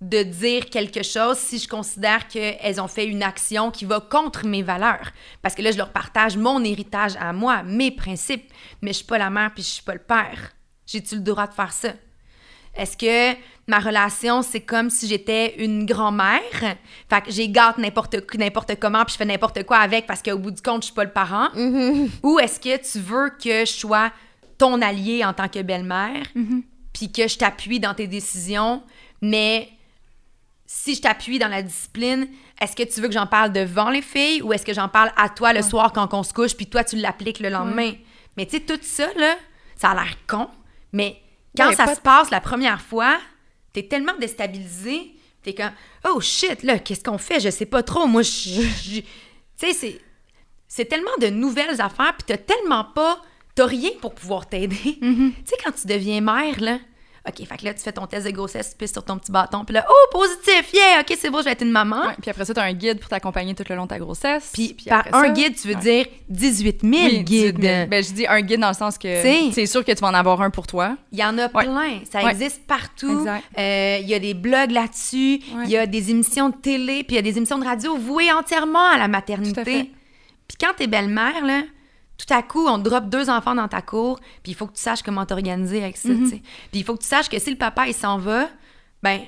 S4: de dire quelque chose si je considère qu'elles ont fait une action qui va contre mes valeurs? Parce que là, je leur partage mon héritage à moi, mes principes, mais je suis pas la mère puis je suis pas le père. J'ai-tu le droit de faire ça? Est-ce que ma relation, c'est comme si j'étais une grand-mère? Fait que j'ai gâte n'importe n'importe comment puis je fais n'importe quoi avec parce qu'au bout du compte, je suis pas le parent? Ou est-ce que tu veux que je sois ton allié en tant que belle-mère puis que je t'appuie dans tes décisions, mais si je t'appuie dans la discipline, est-ce que tu veux que j'en parle devant les filles ou est-ce que j'en parle à toi le soir quand on se couche puis toi tu l'appliques le lendemain? Mais tu sais, tout ça, là, ça a l'air con, mais quand
S2: Ouais,
S4: ça se passe la première fois, t'es tellement déstabilisé, t'es comme « Oh shit, là, qu'est-ce qu'on fait? Je sais pas trop. Moi, je... je- Tu sais, c'est... C'est tellement de nouvelles affaires, puis t'as tellement pas... T'as rien pour pouvoir t'aider. Tu sais, quand tu deviens mère, là... OK, fait que là, tu fais ton test de grossesse, tu pisses sur ton petit bâton, puis là, oh, positif, yeah, OK, c'est bon, je vais être une maman.
S3: Puis après ça, tu as un guide pour t'accompagner tout le long de ta grossesse.
S4: Puis, par un
S3: ça-
S4: guide, tu veux
S3: Ouais.
S4: dire 18 000
S3: Oui,
S4: guides.
S3: 18 000. Ben, je dis un guide dans le sens que c'est sûr que tu vas en avoir un pour toi.
S4: Il y en a
S3: Ouais.
S4: plein. Ça
S3: Ouais.
S4: existe partout. Euh, Il y a des blogs là-dessus. Il y a des émissions de télé. Puis il y a des émissions de radio vouées entièrement à la maternité. Puis quand t'es belle-mère, là, tout à coup, on te drop deux enfants dans ta cour. Puis il faut que tu saches comment t'organiser avec ça.
S3: Mm-hmm.
S4: tu sais. Puis il faut que tu saches que si le papa, il s'en va, ben,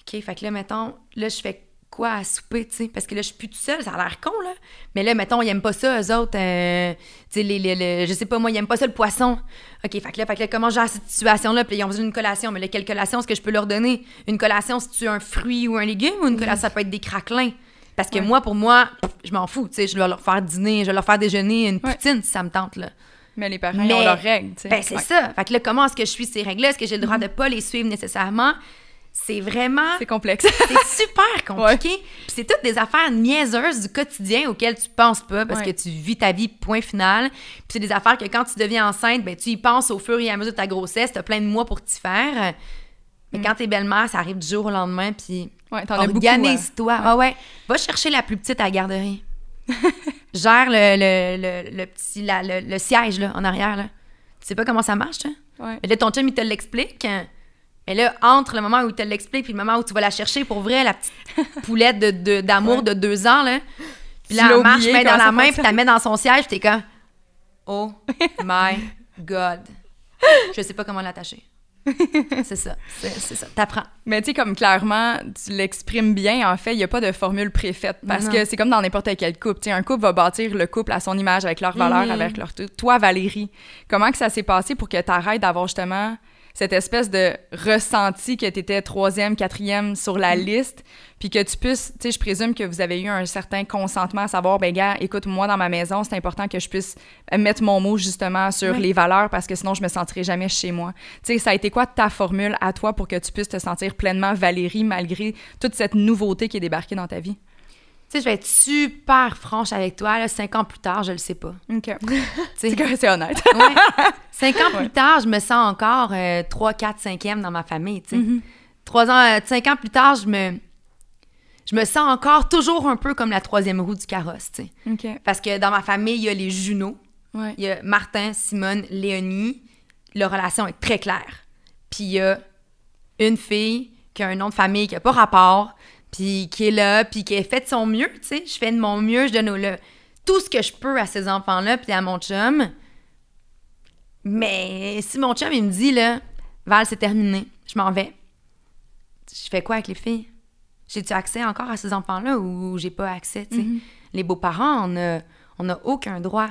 S4: OK, fait que là, mettons, là, je fais quoi à souper, tu sais? Parce que là, je suis plus toute seule, ça a l'air con, là. Mais là, mettons, ils aiment pas ça, eux autres. euh, tu sais, les, les- les- je sais pas, moi, ils aiment pas ça, le poisson. OK, fait que là, fait que là comment j'ai cette situation-là? Puis ils ont besoin d'une collation. Mais là, quelle collation est-ce que je peux leur donner? Une collation, si tu un fruit ou un légume, ou une collation, ça peut être des craquelins? Parce que
S3: Ouais.
S4: moi, pour moi, je m'en fous, tu sais. Je vais leur faire dîner, je vais leur faire déjeuner une
S3: Ouais.
S4: poutine, si ça me tente, là.
S3: Mais les parents,
S4: Mais-
S3: ils ont leurs règles. tu.
S4: Ben, c'est
S3: Ouais.
S4: ça. Fait que là, comment est-ce que je suis ces règles-là? Est-ce que j'ai le droit de pas les suivre nécessairement? c'est vraiment
S3: C'est complexe.
S4: c'est super compliqué. Puis c'est toutes des affaires niaiseuses du quotidien auxquelles tu penses pas parce que tu vis ta vie point final. Puis c'est des affaires que quand tu deviens enceinte, ben tu y penses au fur et à mesure de ta grossesse, t'as plein de mois pour t'y faire. Mais quand t'es belle-mère, ça arrive du jour au lendemain, puis
S3: Ouais, t'en as beaucoup.
S4: organise-toi. Ah ouais. Va chercher la plus petite à la garderie. Gère le, le, le, le petit la- le, siège là, en arrière. Là. Tu sais pas comment ça marche, hein?
S3: Ouais.
S4: Mais là, ton chum, il te l'explique. Mais là, entre le moment où il te l'explique puis le moment où tu vas la chercher pour vrai, la petite poulette de- de- d'amour de, deux ans, là. Puis là, elle marche, main dans la main, puis tu la mets dans son siège, puis t'es comme Oh my God. Je sais pas comment l'attacher. c'est ça. C'est ça. T'apprends.
S3: Mais tu sais, comme clairement, tu l'exprimes bien, en fait, il n'y a pas de formule préfaite. Parce
S4: Non.
S3: que c'est comme dans n'importe quel couple. Tu sais, un couple va bâtir le couple à son image, avec leurs valeurs,
S4: Mhm.
S3: avec leur tout. Toi, Valérie, comment que ça s'est passé pour que tu arrêtes d'avoir justement cette espèce de ressenti que tu étais troisième, quatrième sur la liste, puis que tu puisses, tu sais, je présume que vous avez eu un certain consentement à savoir, ben gars, écoute, moi, dans ma maison, c'est important que je puisse mettre mon mot justement sur
S4: Oui.
S3: les valeurs parce que sinon, je me sentirai jamais chez moi. Tu sais, ça a été quoi ta formule à toi pour que tu puisses te sentir pleinement Valérie malgré toute cette nouveauté qui est débarquée dans ta vie?
S4: Tu sais, je vais être super franche avec toi. Là, cinq ans plus tard, je le sais pas.
S3: OK. C'est honnête.
S4: Ouais. Cinq ans plus tard, je me sens encore euh, 3, 4, 5e dans ma famille, tu sais.
S3: Mhm.
S4: Trois ans, euh, cinq ans plus tard, je me, je me sens encore toujours un peu comme la troisième roue du carrosse, tu sais.
S3: OK.
S4: Parce que dans ma famille, il y a les jumeaux.
S3: Ouais.
S4: Il y a Martin, Simone, Léonie. Leur relation est très claire. Puis il y a une fille qui a un nom de famille qui n'a pas rapport, puis qui est là, puis qui a fait de son mieux, tu sais. Je fais de mon mieux, je donne au- le- tout ce que je peux à ces enfants-là, puis à mon chum. Mais si mon chum, il me dit, là, Val, c'est terminé, je m'en vais. Je fais quoi avec les filles? J'ai-tu accès encore à ces enfants-là ou j'ai pas accès, tu sais? Les beaux-parents, on a, on a aucun droit.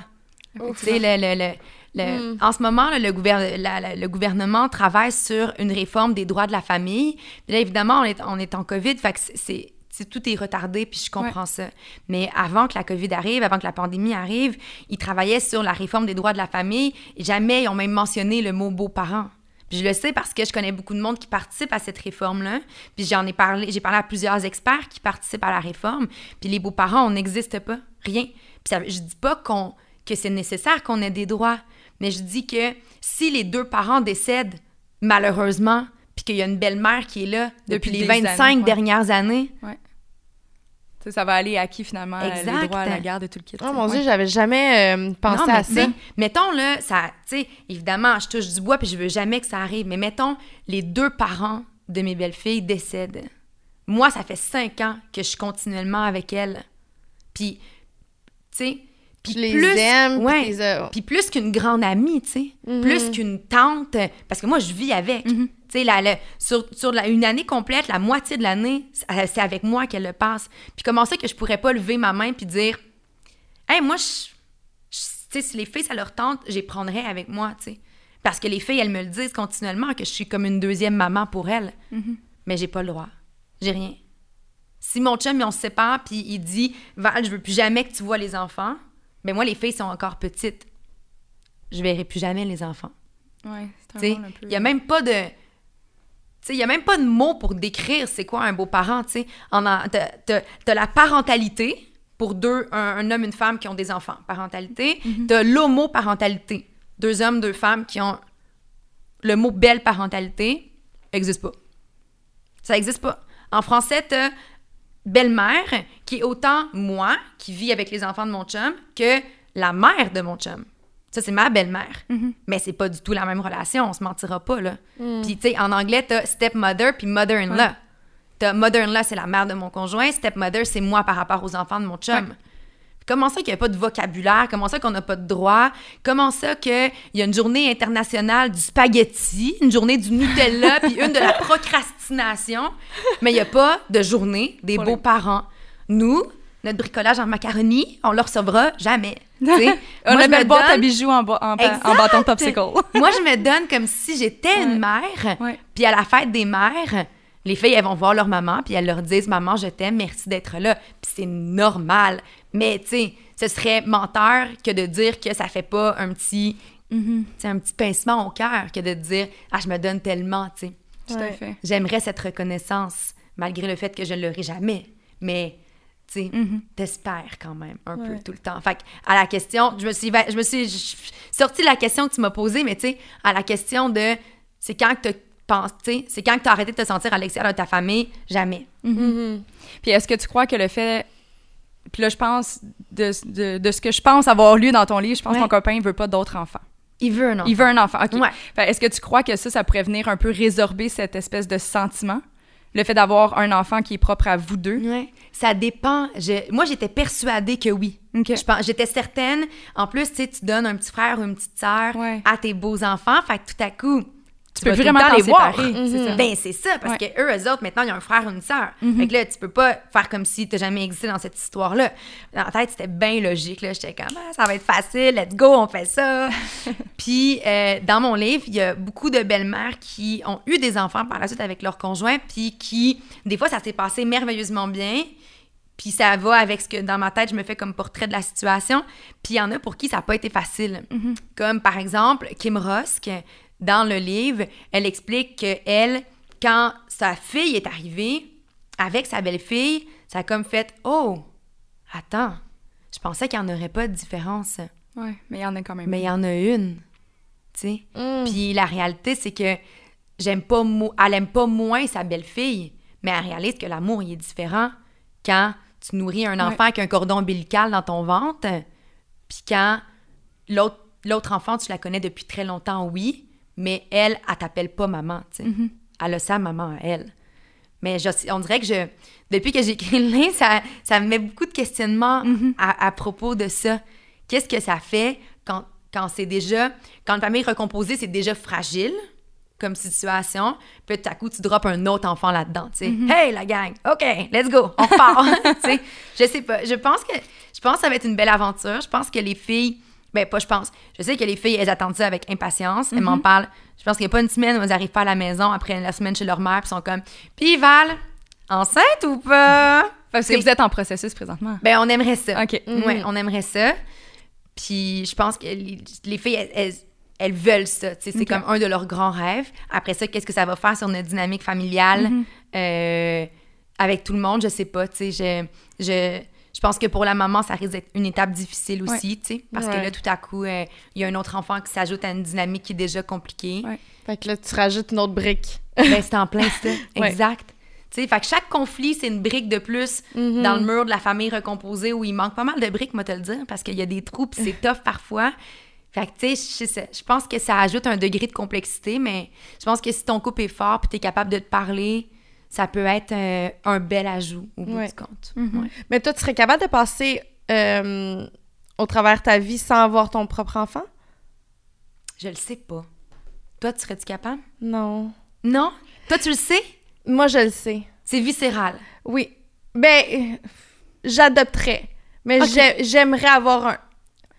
S4: Tu sais, le, le- le- le- en ce moment, là, le, gouver- la- la- le gouvernement travaille sur une réforme des droits de la famille. Puis là, évidemment, on est, on est en COVID, fait que c'est- tout est retardé, puis je comprends ça. Mais avant que la COVID arrive, avant que la pandémie arrive, ils travaillaient sur la réforme des droits de la famille. Et jamais ils ont même mentionné le mot beaux-parents. Puis je le sais parce que je connais beaucoup de monde qui participe à cette réforme-là. Puis j'en ai parlé, j'ai parlé à plusieurs experts qui participent à la réforme. Puis les beaux-parents, on n'existe pas, rien. Puis ça, je dis pas qu'on que c'est nécessaire qu'on ait des droits, mais je dis que si les deux parents décèdent malheureusement, puis qu'il y a une belle-mère qui est là depuis,
S3: Depuis
S4: les
S3: des
S4: 25
S3: années, ouais.
S4: dernières années,
S3: Tu sais, ça va aller à qui finalement
S4: Exact.
S3: les droits à la garde et tout le kit.
S2: Oh mon
S3: Ouais.
S2: Dieu, j'avais jamais euh, pensé
S4: Non, mais
S2: à ça.
S4: Mettons, là, ça, tu sais, évidemment, je touche du bois puis je veux jamais que ça arrive, mais mettons, les deux parents de mes belles-filles décèdent. Moi, ça fait cinq ans que je suis continuellement avec elles. Puis, tu sais, puis
S2: Tu les
S4: plus,
S2: aimes, puis
S4: ouais,
S2: t'es, euh,
S4: puis plus qu'une grande amie, tu sais,
S2: Mhm.
S4: plus qu'une tante, parce que moi, je vis avec.
S3: Mhm.
S4: Tu sais, la- la- sur, sur la- une année complète, la moitié de l'année, c'est c'est avec moi qu'elle le passe. Puis comment ça que je pourrais pas lever ma main puis dire, hey, moi, je, sais, si les filles, ça leur tente, je les prendrais avec moi, tu sais. Parce que les filles, elles me le disent continuellement, que je suis comme une deuxième maman pour elles. Mais j'ai pas le droit. J'ai rien. Si mon chum, on se sépare, puis il dit, Val, je veux plus jamais que tu vois les enfants, mais moi, les filles sont encore petites. Je verrai plus jamais les enfants.
S3: Ouais, c'est un
S4: Tu il y a même pas de... Tu il y a même pas de mots pour décrire c'est quoi un beau-parent, tu t'as la parentalité pour deux, un, un homme, une femme qui ont des enfants. Parentalité. T'as l'homoparentalité. Deux hommes, deux femmes qui ont... Le mot belle parentalité existe pas. Ça existe pas. En français, t'as belle-mère, qui est autant moi, qui vis avec les enfants de mon chum, que la mère de mon chum. Ça, c'est ma belle-mère. Mais c'est pas du tout la même relation, on se mentira pas, là. Puis, tu sais, en anglais, t'as stepmother puis mother-in-law. T'as mother-in-law, c'est la mère de mon conjoint. Stepmother, c'est moi par rapport aux enfants de mon chum. Comment ça qu'il n'y a pas de vocabulaire? Comment ça qu'on n'a pas de droit? Comment ça qu'il y a une journée internationale du spaghetti, une journée du Nutella, puis une de la procrastination, mais il n'y a pas de journée des beaux-parents? Nous, notre bricolage en macaroni, on le recevra jamais.
S3: On
S4: Moi, je
S3: appelle
S4: me
S3: boîte à
S4: donne-
S3: bijoux en, en, bâton de popsicle.
S4: Moi, je me donne comme si j'étais une mère. Puis à la fête des mères, les filles, elles vont voir leur maman, puis elles leur disent Maman, je t'aime, merci d'être là. Puis c'est normal. Mais, tu sais, ce serait menteur que de dire que ça fait pas un petit, sais, un petit pincement au cœur que de dire Ah, je me donne tellement, tu sais.
S3: Tout à
S2: Ouais.
S3: fait.
S4: J'aimerais cette reconnaissance, malgré le fait que je ne l'aurai jamais. Mais, tu sais,
S3: Mhm.
S4: t'espères quand même un
S2: Ouais.
S4: peu tout le temps. Fait que, à la question, je me suis, je me suis sorti de la question que tu m'as posée, mais tu sais, à la question de c'est quand que c'est quand que tu as arrêté de te sentir à l'extérieur de ta famille, jamais.
S2: Mhm.
S3: Puis est-ce que tu crois que le fait. Puis là, je pense, de, de, de ce que je pense avoir lu dans ton livre, je pense
S4: Ouais.
S3: que ton copain ne veut pas d'autres enfants.
S4: Il veut un enfant.
S3: Il veut un enfant. OK.
S4: Ouais.
S3: Est-ce que tu crois que ça, ça pourrait venir un peu résorber cette espèce de sentiment? Le fait d'avoir un enfant qui est propre à vous deux?
S4: Ouais. Ça dépend. Je- moi, j'étais persuadée que oui.
S3: OK.
S4: Je pense, j'étais certaine. En plus, tu sais, tu donnes un petit frère ou une petite sœur à tes beaux enfants. Fait que tout à coup, tu,
S3: peux vraiment
S4: les voir.
S3: ça.
S4: Ben, c'est ça, parce
S3: Ouais.
S4: que eux, eux autres, maintenant, ils ont un frère ou une sœur.
S3: Mhm.
S4: Fait que là, tu peux pas faire comme si t'as jamais existé dans cette histoire-là. Dans la tête, c'était bien logique, là. J'étais comme, Ah, ça va être facile, let's go, on fait ça. puis, euh, dans mon livre, il y a beaucoup de belles-mères qui ont eu des enfants par la suite avec leur conjoint, puis qui, des fois, ça s'est passé merveilleusement bien. Puis ça va avec ce que dans ma tête, je me fais comme portrait de la situation. Puis il y en a pour qui ça n'a pas été facile. Comme par exemple, Kim Rosk, dans le livre, elle explique que elle, quand sa fille est arrivée avec sa belle-fille, ça a comme fait Oh, attends, je pensais qu'il n'y en aurait pas de différence.
S3: Ouais, mais il y en a quand même.
S4: Mais il y en a une. Tu sais?
S2: Mm.
S4: Puis la réalité, c'est que j'aime pas mo- elle aime pas moins sa belle-fille, mais elle réalise que l'amour, il est différent quand tu nourris un enfant avec un cordon ombilical dans ton ventre, puis quand l'autre l'autre enfant, tu la connais depuis très longtemps, oui, mais elle, elle t'appelle pas maman, tu sais. Elle a sa maman à elle. Mais je- on dirait que je, depuis que j'ai écrit le livre, ça, ça me met beaucoup de questionnements à, à propos de ça. Qu'est-ce que ça fait quand, quand c'est déjà, quand une famille recomposée, c'est déjà fragile comme situation, puis tout à coup, tu droppes un autre enfant là-dedans, tu sais. Hey, la gang, OK, let's go, on repart, tu sais. Je sais pas, je pense que, je pense que ça va être une belle aventure. Je pense que les filles, ben pas je pense, je sais que les filles, elles attendent ça avec impatience, elles m'en parlent. Je pense qu'il n'y a pas une semaine où elles arrivent pas à la maison après la semaine chez leur mère, puis sont comme, puis Val, enceinte ou pas?
S3: Parce que vous êtes en processus présentement.
S4: ben, on aimerait ça.
S3: OK.
S4: Ouais, on aimerait ça. Puis je pense que les, les filles, elles, elles- elles veulent ça. C'est comme un de leurs grands rêves. Après ça, qu'est-ce que ça va faire sur notre dynamique familiale euh, avec tout le monde? Je sais pas. tu sais, Je, je, je pense que pour la maman, ça risque d'être une étape difficile aussi. tu sais, Parce que là, tout à coup, euh, il y a un autre enfant qui s'ajoute à une dynamique qui est déjà compliquée.
S3: Ouais.
S2: Fait que là, tu rajoutes une autre brique.
S4: Ben, c'est en plein ça. Exact. Tu sais, fait que chaque conflit, c'est une brique de plus
S2: Mhm.
S4: dans le mur de la famille recomposée où il manque pas mal de briques, moi te le dire, parce qu'il y a des trous puis c'est tough parfois. Fait que, tu sais, je sais- je pense que ça ajoute un degré de complexité, mais je pense que si ton couple est fort puis t'es capable de te parler, ça peut être euh, un bel ajout au bout
S2: Ouais.
S4: du compte.
S3: Mhm.
S4: Ouais.
S2: Mais toi, tu serais capable de passer euh, au travers de ta vie sans avoir ton propre enfant?
S4: Je le sais pas. Toi, tu serais-tu capable?
S2: Non.
S4: Non? Toi, tu le sais?
S2: Moi, je le sais.
S4: C'est viscéral.
S2: Oui. Ben, j'adopterais. Mais j'aimerais avoir un,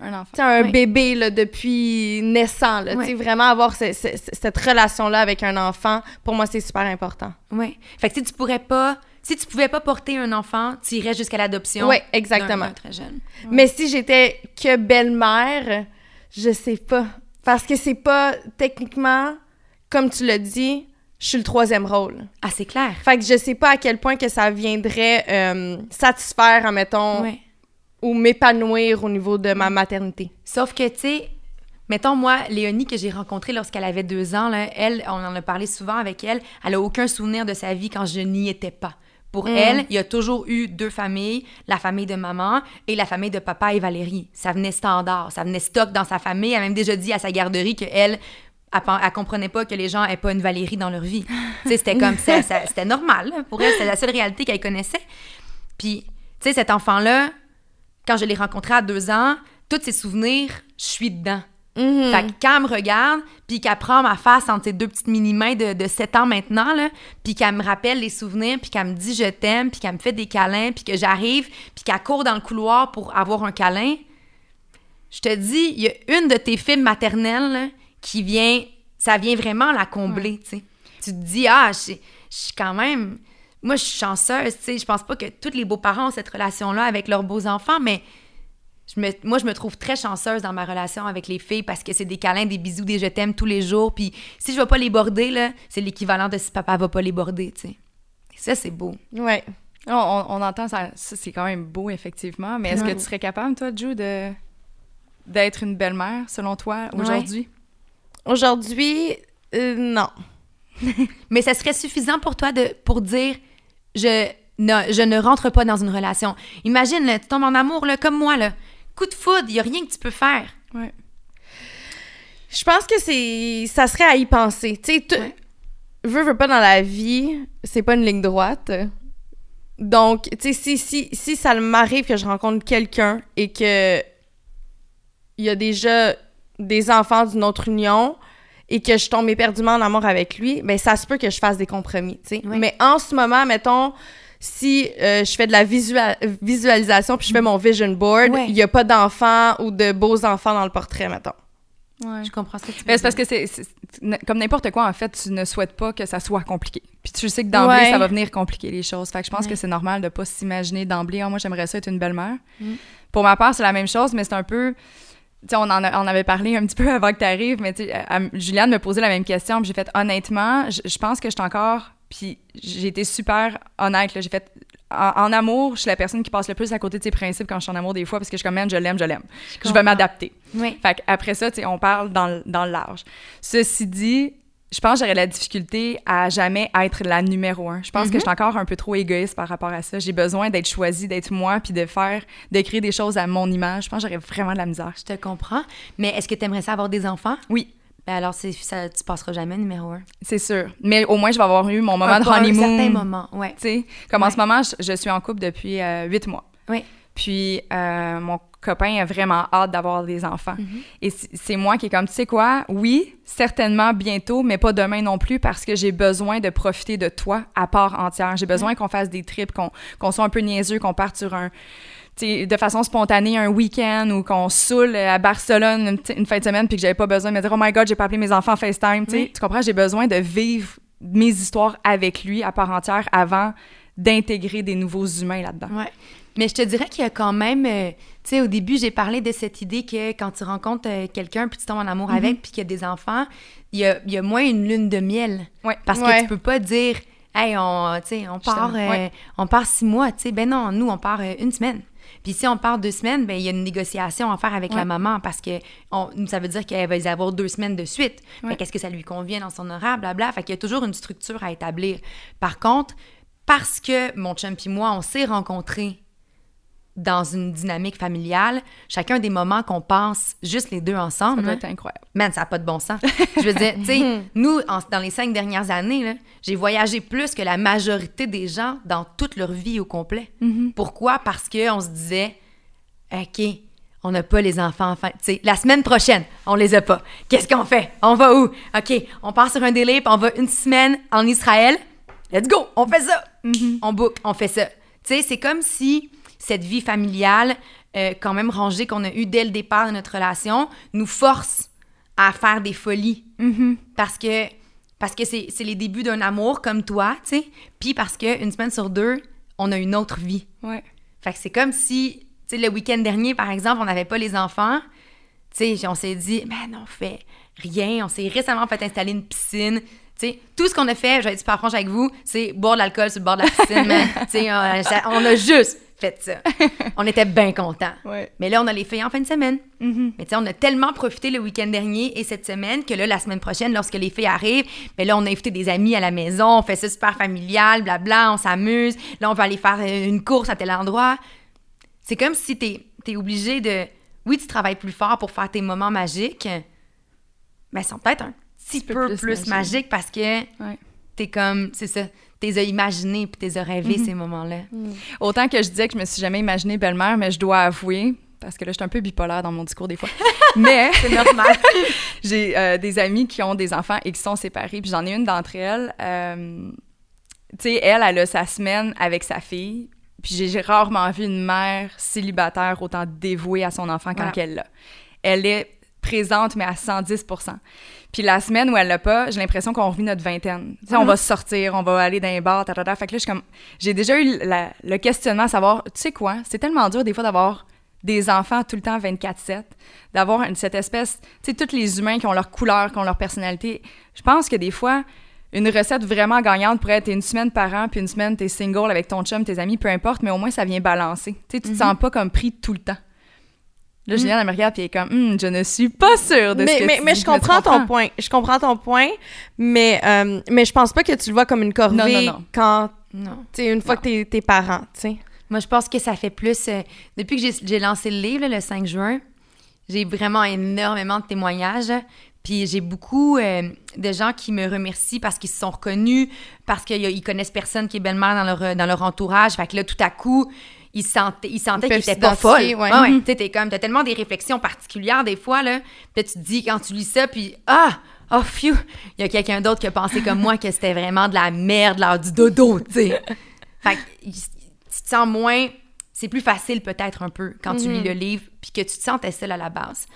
S3: Un enfant.
S2: tu sais, un
S4: Oui.
S2: bébé là, depuis naissant. Là. Vraiment avoir ce- ce- ce- cette relation-là avec un enfant, pour moi, c'est super important.
S4: Oui. Fait que si tu pourrais pas... Si tu pouvais pas porter un enfant, tu irais jusqu'à l'adoption.
S2: Oui, exactement.
S4: très jeune.
S2: Mais si j'étais que belle-mère, je sais pas. Parce que c'est pas techniquement, comme tu l'as dit, je suis le troisième rôle.
S4: Ah, c'est clair.
S2: Fait que je sais pas à quel point que ça viendrait euh, satisfaire, admettons,
S4: Ouais.
S2: Ou m'épanouir au niveau de ma maternité.
S4: Sauf que, tu sais, mettons, moi, Léonie, que j'ai rencontrée lorsqu'elle avait deux ans, là, elle, on en a parlé souvent avec elle, elle a aucun souvenir de sa vie quand je n'y étais pas. Pour
S2: Mm.
S4: elle, il y a toujours eu deux familles, la famille de maman et la famille de papa et Valérie. Ça venait standard, ça venait stock dans sa famille. Elle a même déjà dit à sa garderie qu'elle, elle, elle comprenait pas que les gens n'aient pas une Valérie dans leur vie. c'était comme ça, ça- c'était normal. Pour elle, c'était la seule réalité qu'elle connaissait. Puis, tu sais, cet enfant-là, quand je l'ai rencontré à deux ans, tous ses souvenirs, je suis dedans.
S2: Mhm.
S4: Fait que quand elle me regarde, puis qu'elle prend ma face entre ses deux petites mini-mains de, de 7 ans maintenant, là, puis qu'elle me rappelle les souvenirs, puis qu'elle me dit je t'aime, puis qu'elle me fait des câlins, puis que j'arrive, puis qu'elle court dans le couloir pour avoir un câlin, je te dis, il y a une de tes films maternelles là, qui vient, ça vient vraiment la combler, tu sais. Tu te dis, ah, je suis quand même, moi, je suis chanceuse, tu sais, je pense pas que tous les beaux-parents ont cette relation-là avec leurs beaux-enfants, mais je me, moi, je me trouve très chanceuse dans ma relation avec les filles parce que c'est des câlins, des bisous, des je t'aime tous les jours. Puis si je vais pas les border, là, c'est l'équivalent de si papa va pas les border, tu sais. Et ça, c'est beau.
S2: Ouais.
S3: On, on- on entend ça, ça, c'est quand même beau, effectivement. Mais est-ce que tu serais capable, toi, Ju, de d'être une belle-mère, selon toi, aujourd'hui?
S2: Aujourd'hui, euh, non.
S4: Mais ça serait suffisant pour toi de, pour dire je ne, je ne rentre pas dans une relation. Imagine, là, tu tombes en amour, là, comme moi, là. Coup de foudre, il n'y a rien que tu peux faire.
S3: Ouais.
S2: Je pense que c'est ça serait à y penser. Tu sais, tu-
S4: Ouais.
S2: veux, veux pas dans la vie, c'est pas une ligne droite. Donc, tu sais, si, si, si ça m'arrive que je rencontre quelqu'un et que il y a déjà des enfants d'une autre union et que je tombe éperdument en amour avec lui, ben ça se peut que je fasse des compromis, tu sais.
S4: Oui.
S2: Mais en ce moment, mettons, si euh, je fais de la visua- visualisation puis je fais mon vision board, il
S4: Ouais.
S2: y a pas d'enfants ou de beaux enfants dans le portrait, mettons.
S3: Ouais.
S4: Je comprends ce que tu veux
S3: Mais c'est parce que c'est comme n'importe quoi en fait, tu ne souhaites pas que ça soit compliqué. Puis tu sais que d'emblée
S2: Ouais.
S3: ça va venir compliquer les choses. Fait que je pense
S4: Ouais.
S3: que c'est normal de pas s'imaginer d'emblée Ah, moi j'aimerais ça être une belle-mère.
S4: Mm.
S3: Pour ma part, c'est la même chose mais c'est un peu on en a- on avait parlé un petit peu avant que tu arrives mais Juliane me posait la même question, j'ai fait honnêtement, je, je pense que je suis encore puis j'ai été super honnête j'ai fait en, en amour, je suis la personne qui passe le plus à côté de ses principes quand je suis en amour des fois parce que je suis comme man, je l'aime, je l'aime. Je, vais
S4: comprends.
S3: m'adapter.
S4: Oui.
S3: Fait après ça, on parle dans, dans le large. Ceci dit, je pense que j'aurais la difficulté à jamais être la numéro un. Je pense que je suis encore un peu trop égoïste par rapport à ça. J'ai besoin d'être choisie, d'être moi, puis de faire, de créer des choses à mon image. Je pense que j'aurais vraiment de la misère.
S4: Je te comprends. Mais est-ce que tu aimerais ça avoir des enfants?
S3: Oui,
S4: Ben alors, ça, tu passeras jamais numéro un.
S3: c'est sûr. Mais au moins, je vais avoir eu mon moment
S4: Un-
S3: de
S4: pas un
S3: honeymoon.
S4: certain moment, ouais.
S3: Tu sais, comme en ce moment, je, je suis en couple depuis euh, huit mois.
S4: Oui.
S3: Puis euh, mon copain a vraiment hâte d'avoir des enfants.
S4: Mhm.
S3: Et c'est moi qui est comme, tu sais quoi, oui, certainement bientôt, mais pas demain non plus parce que j'ai besoin de profiter de toi à part entière. J'ai besoin qu'on fasse des trips, qu'on qu'on soit un peu niaiseux, qu'on parte sur un tu sais, de façon spontanée un week-end ou qu'on saoule à Barcelone une, fin de semaine puis que j'avais pas besoin de me dire oh my god j'ai pas appelé mes enfants FaceTime
S4: Oui.
S3: tu comprends? J'ai besoin de vivre mes histoires avec lui à part entière avant d'intégrer des nouveaux humains là-dedans
S4: Ouais. Mais je te dirais qu'il y a quand même, euh, tu sais, au début, j'ai parlé de cette idée que quand tu rencontres euh, quelqu'un puis tu tombes en amour avec puis qu'il y a des enfants, il y a, y a moins une lune de miel.
S3: Ouais.
S4: Parce que
S2: Ouais.
S4: tu peux pas dire, hey, on, on part, euh,
S3: ouais.
S4: on part six mois, tu sais. Ben non, nous, on part une semaine. Puis si on part deux semaines, ben il y a une négociation à faire avec la maman parce que on- ça veut dire qu'elle va y avoir deux semaines de suite.
S3: Ouais.
S4: Qu'est-ce que ça lui convient dans son horaire, blabla. Fait qu'il y a toujours une structure à établir. Par contre, parce que mon chum puis moi, on s'est rencontrés dans une dynamique familiale, chacun des moments qu'on passe juste les deux
S3: ça
S4: ensemble,
S3: doit
S4: là,
S3: être incroyable
S4: man, ça n'a pas de bon sens. Je veux dire, tu sais, nous, en- dans les cinq dernières années, j'ai voyagé plus que la majorité des gens dans toute leur vie au complet. Pourquoi? Parce qu'on se disait, OK, on n'a pas les enfants, enfin, tu sais, la semaine prochaine, on les a pas. Qu'est-ce qu'on fait? On va où? OK, on part sur un délai, puis on va une semaine en Israël. Let's go! On fait ça! On book, on fait ça. Tu sais, c'est comme si cette vie familiale, euh, quand même rangée qu'on a eue dès le départ de notre relation, nous force à faire des folies. Parce que parce que c'est les débuts d'un amour comme toi, tu sais. Puis parce qu'une semaine sur deux, on a une autre vie.
S3: ouais
S4: Fait que c'est comme si, tu sais, le week-end dernier, par exemple, on n'avait pas les enfants. Tu sais, on s'est dit, ben non, on fait rien. On s'est récemment fait installer une piscine. Tu sais, tout ce qu'on a fait, je vais être super franche avec vous, c'est boire de l'alcool sur le bord de la piscine. Tu sais, on a juste fait ça. On était bien contents.
S3: ouais
S4: Mais là, on a les filles en fin de semaine. Mais tu sais, on a tellement profité le week-end dernier et cette semaine que là, la semaine prochaine, lorsque les filles arrivent, mais là, on a invité des amis à la maison, on fait ça super familial, blabla, on s'amuse. Là, on va aller faire euh, une course à tel endroit. C'est comme si t'es es obligé de... Oui, tu travailles plus fort pour faire tes moments magiques, mais ils sont peut-être un petit
S3: peu
S4: peu
S3: plus
S4: plus,
S3: magiques.
S4: magiques parce que
S3: ouais
S4: t'es comme... C'est ça. T'es as imaginé puis t'es as rêvé
S3: Mhm.
S4: ces moments-là.
S3: Autant que je disais que je me suis jamais imaginée belle-mère, mais je dois avouer, parce que là, je suis un peu bipolaire dans mon discours des fois, mais
S4: C'est normal.
S3: j'ai euh, des amis qui ont des enfants et qui sont séparés. Puis j'en ai une d'entre elles, euh, tu sais, elle, elle a sa semaine avec sa fille. Puis j'ai- rarement vu une mère célibataire autant dévouée à son enfant quand
S4: Voilà.
S3: elle l'a. Elle est présente, mais à 110 Puis la semaine où elle l'a pas, j'ai l'impression qu'on revit notre vingtaine. Tu sais, on
S4: Mhm.
S3: va sortir, on va aller dans les bars, ta, ta, ta. Fait que là, suis comme... J'ai déjà eu la- le questionnement à savoir, tu sais quoi, c'est tellement dur des fois d'avoir des enfants tout le temps 24-7, d'avoir cette espèce, tu sais, tous les humains qui ont leur couleur, qui ont leur personnalité. Je pense que des fois, une recette vraiment gagnante pourrait être une semaine par an, puis une semaine, t'es single avec ton chum, tes amis, peu importe, mais au moins, ça vient balancer. Tu sais, tu te sens pas comme pris tout le temps. Là, Julien, elle me regarde, puis elle est comme, Hum, je ne suis pas sûre de ce
S2: mais,
S3: que
S2: mais,
S3: tu
S2: mais
S3: dis.
S2: je comprends ton point. Je comprends ton point, mais, euh, mais je pense pas que tu le vois comme une corvée
S3: Non, non, non.
S2: quand,
S4: Non.
S2: une fois
S3: Non.
S2: que t'es tes parents, tu sais.
S4: Moi, je pense que ça fait plus. euh, depuis que j'ai- lancé le livre là, le 5 juin, j'ai vraiment énormément de témoignages. Puis j'ai beaucoup euh, de gens qui me remercient parce qu'ils se sont reconnus, parce qu'ils ils connaissent personne qui est belle-mère dans leur, dans leur entourage. Fait que là, tout à coup, ils sentaient, ils sentaient
S2: Ils
S4: qu'ils étaient pas folles.
S2: ouais.
S4: Ouais, ouais.
S2: Mhm.
S4: Tu sais, t'es comme, t'as tellement des réflexions particulières des fois, là. Puis tu te dis, quand tu lis ça, puis ah, oh, phew, il y a quelqu'un d'autre qui a pensé comme moi que c'était vraiment de la merde, l'heure du dodo, tu sais. Fait que tu te sens moins. C'est plus facile peut-être un peu quand tu lis le livre puis que tu te sentais seule à la base.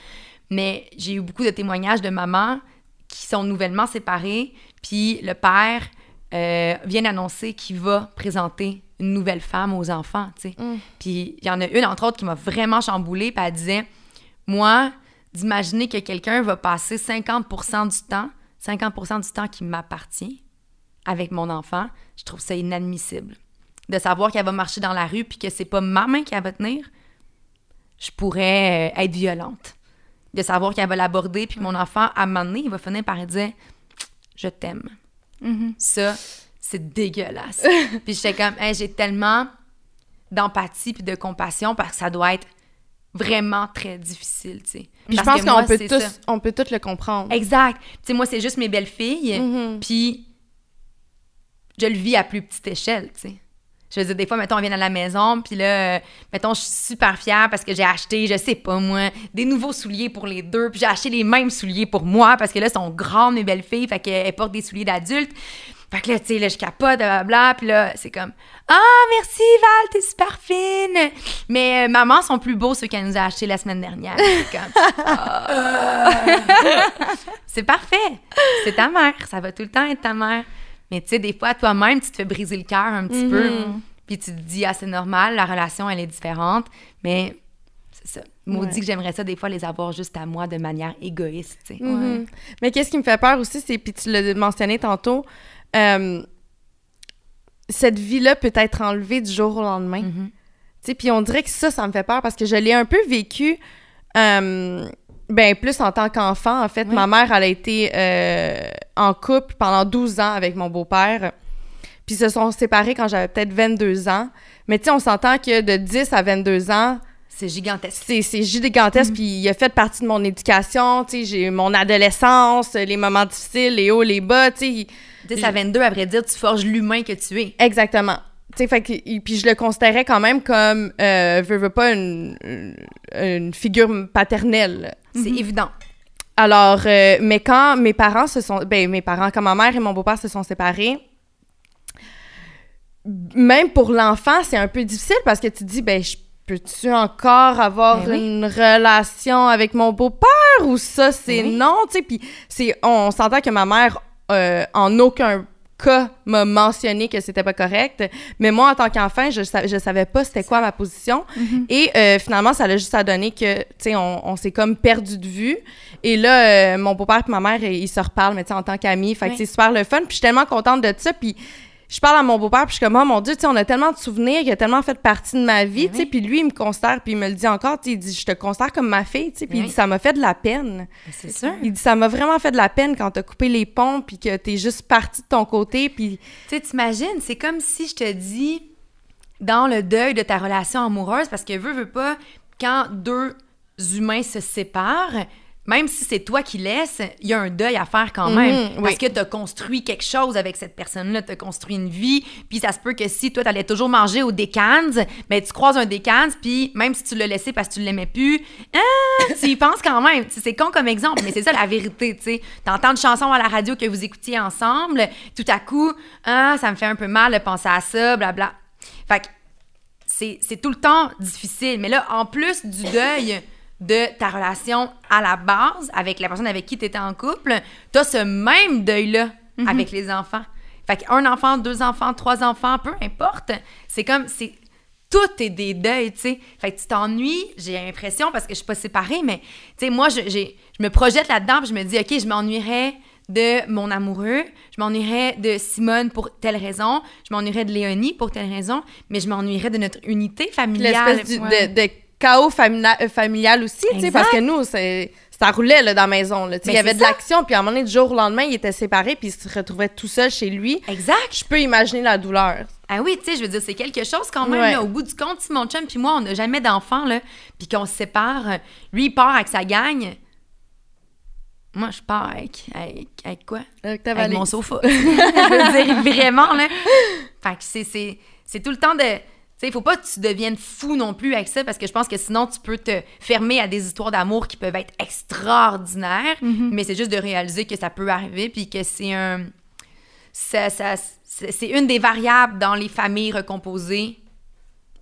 S4: Mais j'ai eu beaucoup de témoignages de mamans qui sont nouvellement séparées, puis le père euh, vient annoncer qu'il va présenter une nouvelle femme aux enfants, tu sais. Puis il y en a une, entre autres, qui m'a vraiment chamboulée, puis elle disait, moi, d'imaginer que quelqu'un va passer 50 du temps, 50% du temps qui m'appartient avec mon enfant, je trouve ça inadmissible. De savoir qu'elle va marcher dans la rue puis que c'est pas ma main qui va tenir, je pourrais euh, être violente. De savoir qu'elle va l'aborder puis que mon enfant, à un moment donné, il va finir par dire Je t'aime.
S3: Mhm.
S4: Ça, c'est dégueulasse. puis j'étais comme Hey, J'ai tellement d'empathie puis de compassion parce que ça doit être vraiment très difficile, tu sais.
S2: Puis je pense qu'on peut tous,
S4: ça.
S2: on peut tous le comprendre.
S4: Exact. Tu sais, moi, c'est juste mes belles-filles.
S2: Mhm.
S4: Puis, je le vis à plus petite échelle, tu sais. Je veux dire, des fois, mettons, on vient à la maison, puis là, mettons, je suis super fière parce que j'ai acheté, je sais pas moi, des nouveaux souliers pour les deux, puis j'ai acheté les mêmes souliers pour moi parce que là, elles sont grandes, mes belles-filles, fait qu'elles portent des souliers d'adultes. Fait que là, tu sais, là, je capote, blablabla, puis là, c'est comme « Ah, merci Val, t'es super fine! » Mais euh, maman sont plus beaux ceux qu'elle nous a achetés la semaine dernière. C'est comme c'est parfait. C'est ta mère. Ça va tout le temps être ta mère. Mais tu sais, des fois, toi-même, tu te fais briser le cœur un petit peu. Puis tu te dis, ah, c'est normal, la relation, elle est différente. Mais c'est ça. Maudit
S2: Ouais.
S4: que j'aimerais ça, des fois, les avoir juste à moi de manière égoïste.
S2: Mhm. Mais qu'est-ce qui me fait peur aussi, c'est, puis tu l'as mentionné tantôt, euh, cette vie-là peut être enlevée du jour au lendemain.
S4: Mhm.
S2: Tu sais, puis on dirait que ça, ça me fait peur parce que je l'ai un peu vécu, euh, ben plus en tant qu'enfant. En fait,
S4: Oui.
S2: ma mère, elle a été euh, en couple pendant 12 ans avec mon beau-père. Puis ils se sont séparés quand j'avais peut-être 22 ans. Mais tu sais, on s'entend que de 10 à 22 ans,
S4: C'est gigantesque.
S2: c'est gigantesque, puis il a fait partie de mon éducation, tu sais, j'ai mon adolescence, les moments difficiles, les hauts, les bas, tu sais,
S4: 10 à 22, à vrai dire, tu forges l'humain que tu es.
S2: exactement. Tu sais, fait que, puis je le considérais quand même comme, euh, veux, veux pas, une, une- une figure paternelle.
S4: C'est évident.
S2: Alors, euh, mais quand mes parents se sont, ben mes parents, quand ma mère et mon beau-père se sont séparés, même pour l'enfant, c'est un peu difficile parce que tu te dis, ben, je peux-tu encore avoir
S4: Ben oui.
S2: une relation avec mon beau-père ou ça, c'est
S4: oui.
S2: non, tu sais, puis c'est, on s'entend que ma mère, euh, en aucun cas, m'a mentionné que c'était pas correct, mais moi, en tant qu'enfant, je, je savais pas c'était quoi ma position, et euh, finalement, ça a juste à donner que, tu sais, on, on s'est comme perdu de vue, et là, euh, mon beau-père et ma mère, ils se reparlent, mais tu sais, en tant qu'amis, fait que
S4: Oui.
S2: c'est super le fun, puis je suis tellement contente de ça, puis je parle à mon beau-père, puis je suis comme, oh mon Dieu, tu sais, on a tellement de souvenirs, il a tellement fait partie de ma vie,
S4: Ben
S2: tu sais, puis lui, il me considère, puis il me le dit encore, tu sais, il dit, je te considère comme ma fille, tu sais, puis il
S4: Ben
S2: dit, ça m'a fait de la peine.
S4: C'est sûr.
S2: Il dit, ça m'a vraiment fait de la peine quand t'as coupé les ponts, puis que t'es juste parti de ton côté, puis
S4: Tu sais, t'imagines, c'est comme si je te dis, dans le deuil de ta relation amoureuse, parce que veux, veux pas, quand deux humains se séparent, même si c'est toi qui laisses, il y a un deuil à faire quand
S2: Mhm,
S4: même.
S2: oui.
S4: Parce que tu as construit quelque chose avec cette personne-là, tu as construit une vie, puis ça se peut que si toi, tu allais toujours manger au Decans, ben tu croises un Decans, puis même si tu l'as laissé parce que tu l'aimais plus, ah, tu y penses quand même. C'est con comme exemple, mais c'est ça la vérité, tu sais. T'entends une chanson à la radio que vous écoutiez ensemble, tout à coup, ah, ça me fait un peu mal de penser à ça, blabla. Fait que c'est c'est tout le temps difficile. Mais là, en plus du deuil de ta relation à la base avec la personne avec qui tu étais en couple, tu as ce même deuil-là avec les enfants. Fait qu'un enfant, deux enfants, trois enfants, peu importe, c'est comme, c'est tout est des deuils, tu sais. Fait que tu t'ennuies, j'ai l'impression, parce que je suis pas séparée, mais, tu sais, moi, je, je me projette là-dedans, je me dis, OK, je m'ennuierais de mon amoureux, je m'ennuierais de Simone pour telle raison, je m'ennuierais de Léonie pour telle raison, mais je m'ennuierais de notre unité familiale.
S2: L'espèce du-
S3: ouais.
S2: de, de chaos famina- euh, familial aussi, tu sais,
S4: Exact.
S2: parce que nous, c'est- ça roulait là, dans la maison. là, tu sais,
S4: Mais
S2: Il y avait
S4: c'est
S2: de
S4: ça.
S2: l'action, puis à un moment donné, du jour au lendemain, il était séparé, puis il se retrouvait tout seul chez lui.
S4: Exact.
S2: Je peux imaginer la douleur.
S4: Ah oui, tu sais, je veux dire, c'est quelque chose quand même.
S2: Ouais.
S4: là, au bout du compte, si mon chum puis moi, on n'a jamais d'enfants, là, puis qu'on se sépare, euh, lui, il part avec sa gang. Moi, je pars avec, avec, avec quoi?
S2: Avec ta
S4: Avec
S2: valise.
S4: mon sofa. je veux dire, vraiment, là. Fait que c'est, c'est, c'est tout le temps de... Il faut pas que tu deviennes fou non plus avec ça, parce que je pense que sinon, tu peux te fermer à des histoires d'amour qui peuvent être extraordinaires, mais c'est juste de réaliser que ça peut arriver, puis que c'est un... Ça, ça- c'est c'est une des variables dans les familles recomposées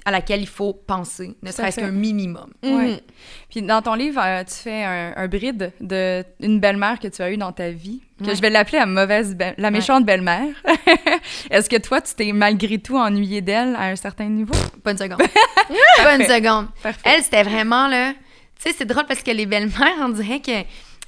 S4: à laquelle il faut penser, ne serait-ce qu'un minimum.
S3: Ouais.
S2: Mhm.
S3: Puis dans ton livre, euh, tu fais un, un bride de une belle-mère que tu as eue dans ta vie, que
S4: Ouais.
S3: je vais l'appeler la mauvaise, la méchante belle-mère. Est-ce que toi, tu t'es malgré tout ennuyé d'elle à un certain niveau?
S4: Pas une seconde. pas une seconde.
S3: Parfait.
S4: Elle, c'était vraiment là. Tu sais, c'est drôle parce que les belles-mères, on dirait que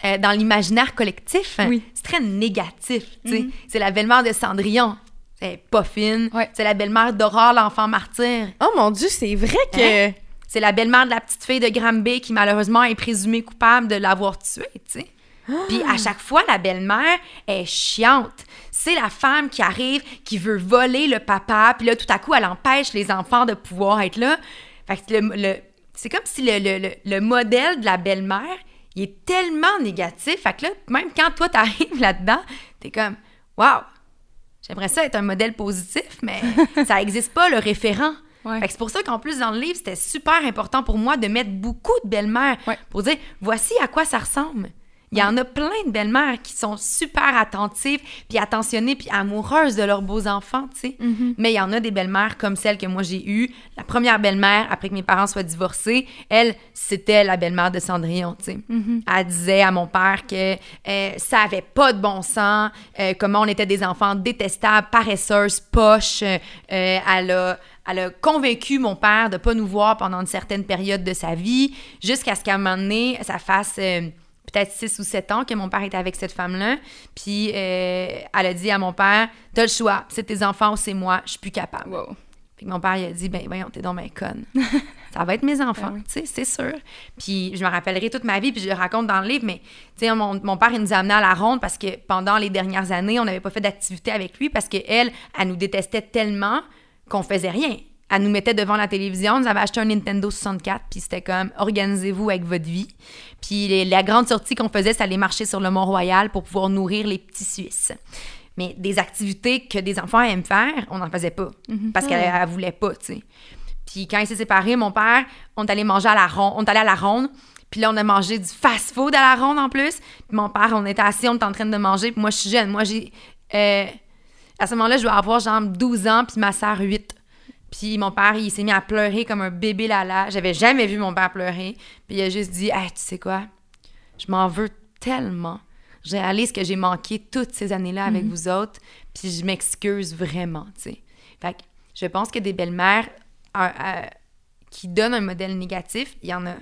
S4: euh, dans l'imaginaire collectif,
S3: Oui.
S4: c'est très négatif. tu sais. C'est la belle-mère de Cendrillon. C'est pas fine.
S3: Ouais.
S4: C'est la belle-mère d'Aurore, l'enfant martyr.
S2: Oh mon Dieu, c'est vrai que.
S4: Hein? C'est la belle-mère de la petite fille de Granby qui, malheureusement, est présumée coupable de l'avoir tuée, tu sais. Puis à chaque fois, la belle-mère est chiante. C'est la femme qui arrive, qui veut voler le papa, puis là, tout à coup, elle empêche les enfants de pouvoir être là. Fait que le, le- c'est comme si le, le- le- le modèle de la belle-mère, il est tellement négatif. Fait que là, même quand toi, t'arrives là-dedans, t'es comme, waouh, j'aimerais ça être un modèle positif, mais ça n'existe pas, le référent.
S3: Ouais.
S4: C'est pour ça qu'en plus, dans le livre, c'était super important pour moi de mettre beaucoup de belles-mères
S3: Ouais.
S4: pour dire voici à quoi ça ressemble. Il y en a plein de belles-mères qui sont super attentives, puis attentionnées, puis amoureuses de leurs beaux enfants, tu sais. Mais il y en a des belles-mères comme celle que moi j'ai eue. La première belle-mère, après que mes parents soient divorcés, elle, c'était la belle-mère de Cendrillon, tu sais. Elle disait à mon père que euh, ça avait pas de bon sens, euh, comment on était des enfants détestables, paresseuses, poches. Euh, elle a elle a convaincu mon père de pas nous voir pendant une certaine période de sa vie, jusqu'à ce qu'à un moment donné, ça fasse euh, peut-être 6 ou 7 ans que mon père était avec cette femme-là. Puis euh, elle a dit à mon père T'as le choix, c'est tes enfants ou c'est moi, je suis plus capable.
S3: Wow.
S4: Puis mon père, il a dit, ben voyons, t'es donc ben conne. ça va être mes enfants,
S3: Ben oui.
S4: tu sais, c'est sûr. Puis je me rappellerai toute ma vie, puis je le raconte dans le livre, mais tu sais, mon, mon père, il nous a amenés à la ronde parce que pendant les dernières années, on n'avait pas fait d'activité avec lui parce qu'elle, elle, elle nous détestait tellement qu'on faisait rien. Elle nous mettait devant la télévision, nous avait acheté un Nintendo 64, puis c'était comme, organisez-vous avec votre vie. Puis les- la grande sortie qu'on faisait, c'est aller marcher sur le Mont-Royal pour pouvoir nourrir les petits Suisses. Mais des activités que des enfants aiment faire, on n'en faisait pas. Parce qu'elle elle voulait pas, tu sais. Puis quand il s'est séparé, mon père, on est allé manger à la ronde. On est allé à la ronde. Puis là, on a mangé du fast-food à la ronde en plus. Puis mon père, on était assis, on était en train de manger. Puis moi, je suis jeune. Moi, j'ai. euh, à ce moment-là, je dois avoir genre 12 ans, puis ma sœur 8. Puis mon père, il s'est mis à pleurer comme un bébé lala. J'avais jamais vu mon père pleurer. Puis il a juste dit Hey, tu sais quoi? Je m'en veux tellement. Je réalise que j'ai manqué toutes ces années-là avec vous autres. Puis je m'excuse vraiment, tu sais. Fait que je pense que des belles-mères euh, qui donnent un modèle négatif, il y en a.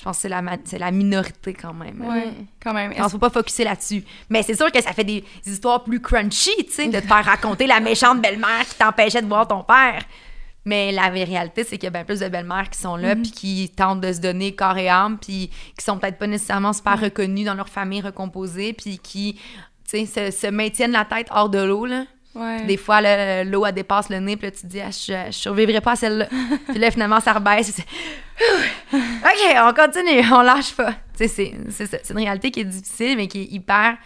S4: Je pense que c'est la, ma- c'est la minorité quand même.
S3: Ouais, quand même.
S4: Pense qu'il faut pas focuser là-dessus. Mais c'est sûr que ça fait des histoires plus crunchy, tu sais, de te faire raconter la méchante belle-mère qui t'empêchait de voir ton père. Mais la réalité, c'est qu'il y a bien plus de belles-mères qui sont là, puis qui tentent de se donner corps et âme, puis qui sont peut-être pas nécessairement super reconnues dans leur famille recomposée, puis qui, tu sais, se, se maintiennent la tête hors de l'eau, là.
S3: Ouais.
S4: Des fois, l'eau, elle dépasse le nez, puis là, tu te dis, ah, je, je survivrai pas à celle-là. puis là, finalement, ça rebaisse. OK, on continue, on lâche pas. Tu sais, c'est- c'est ça. C'est une réalité qui est difficile, mais qui est hyper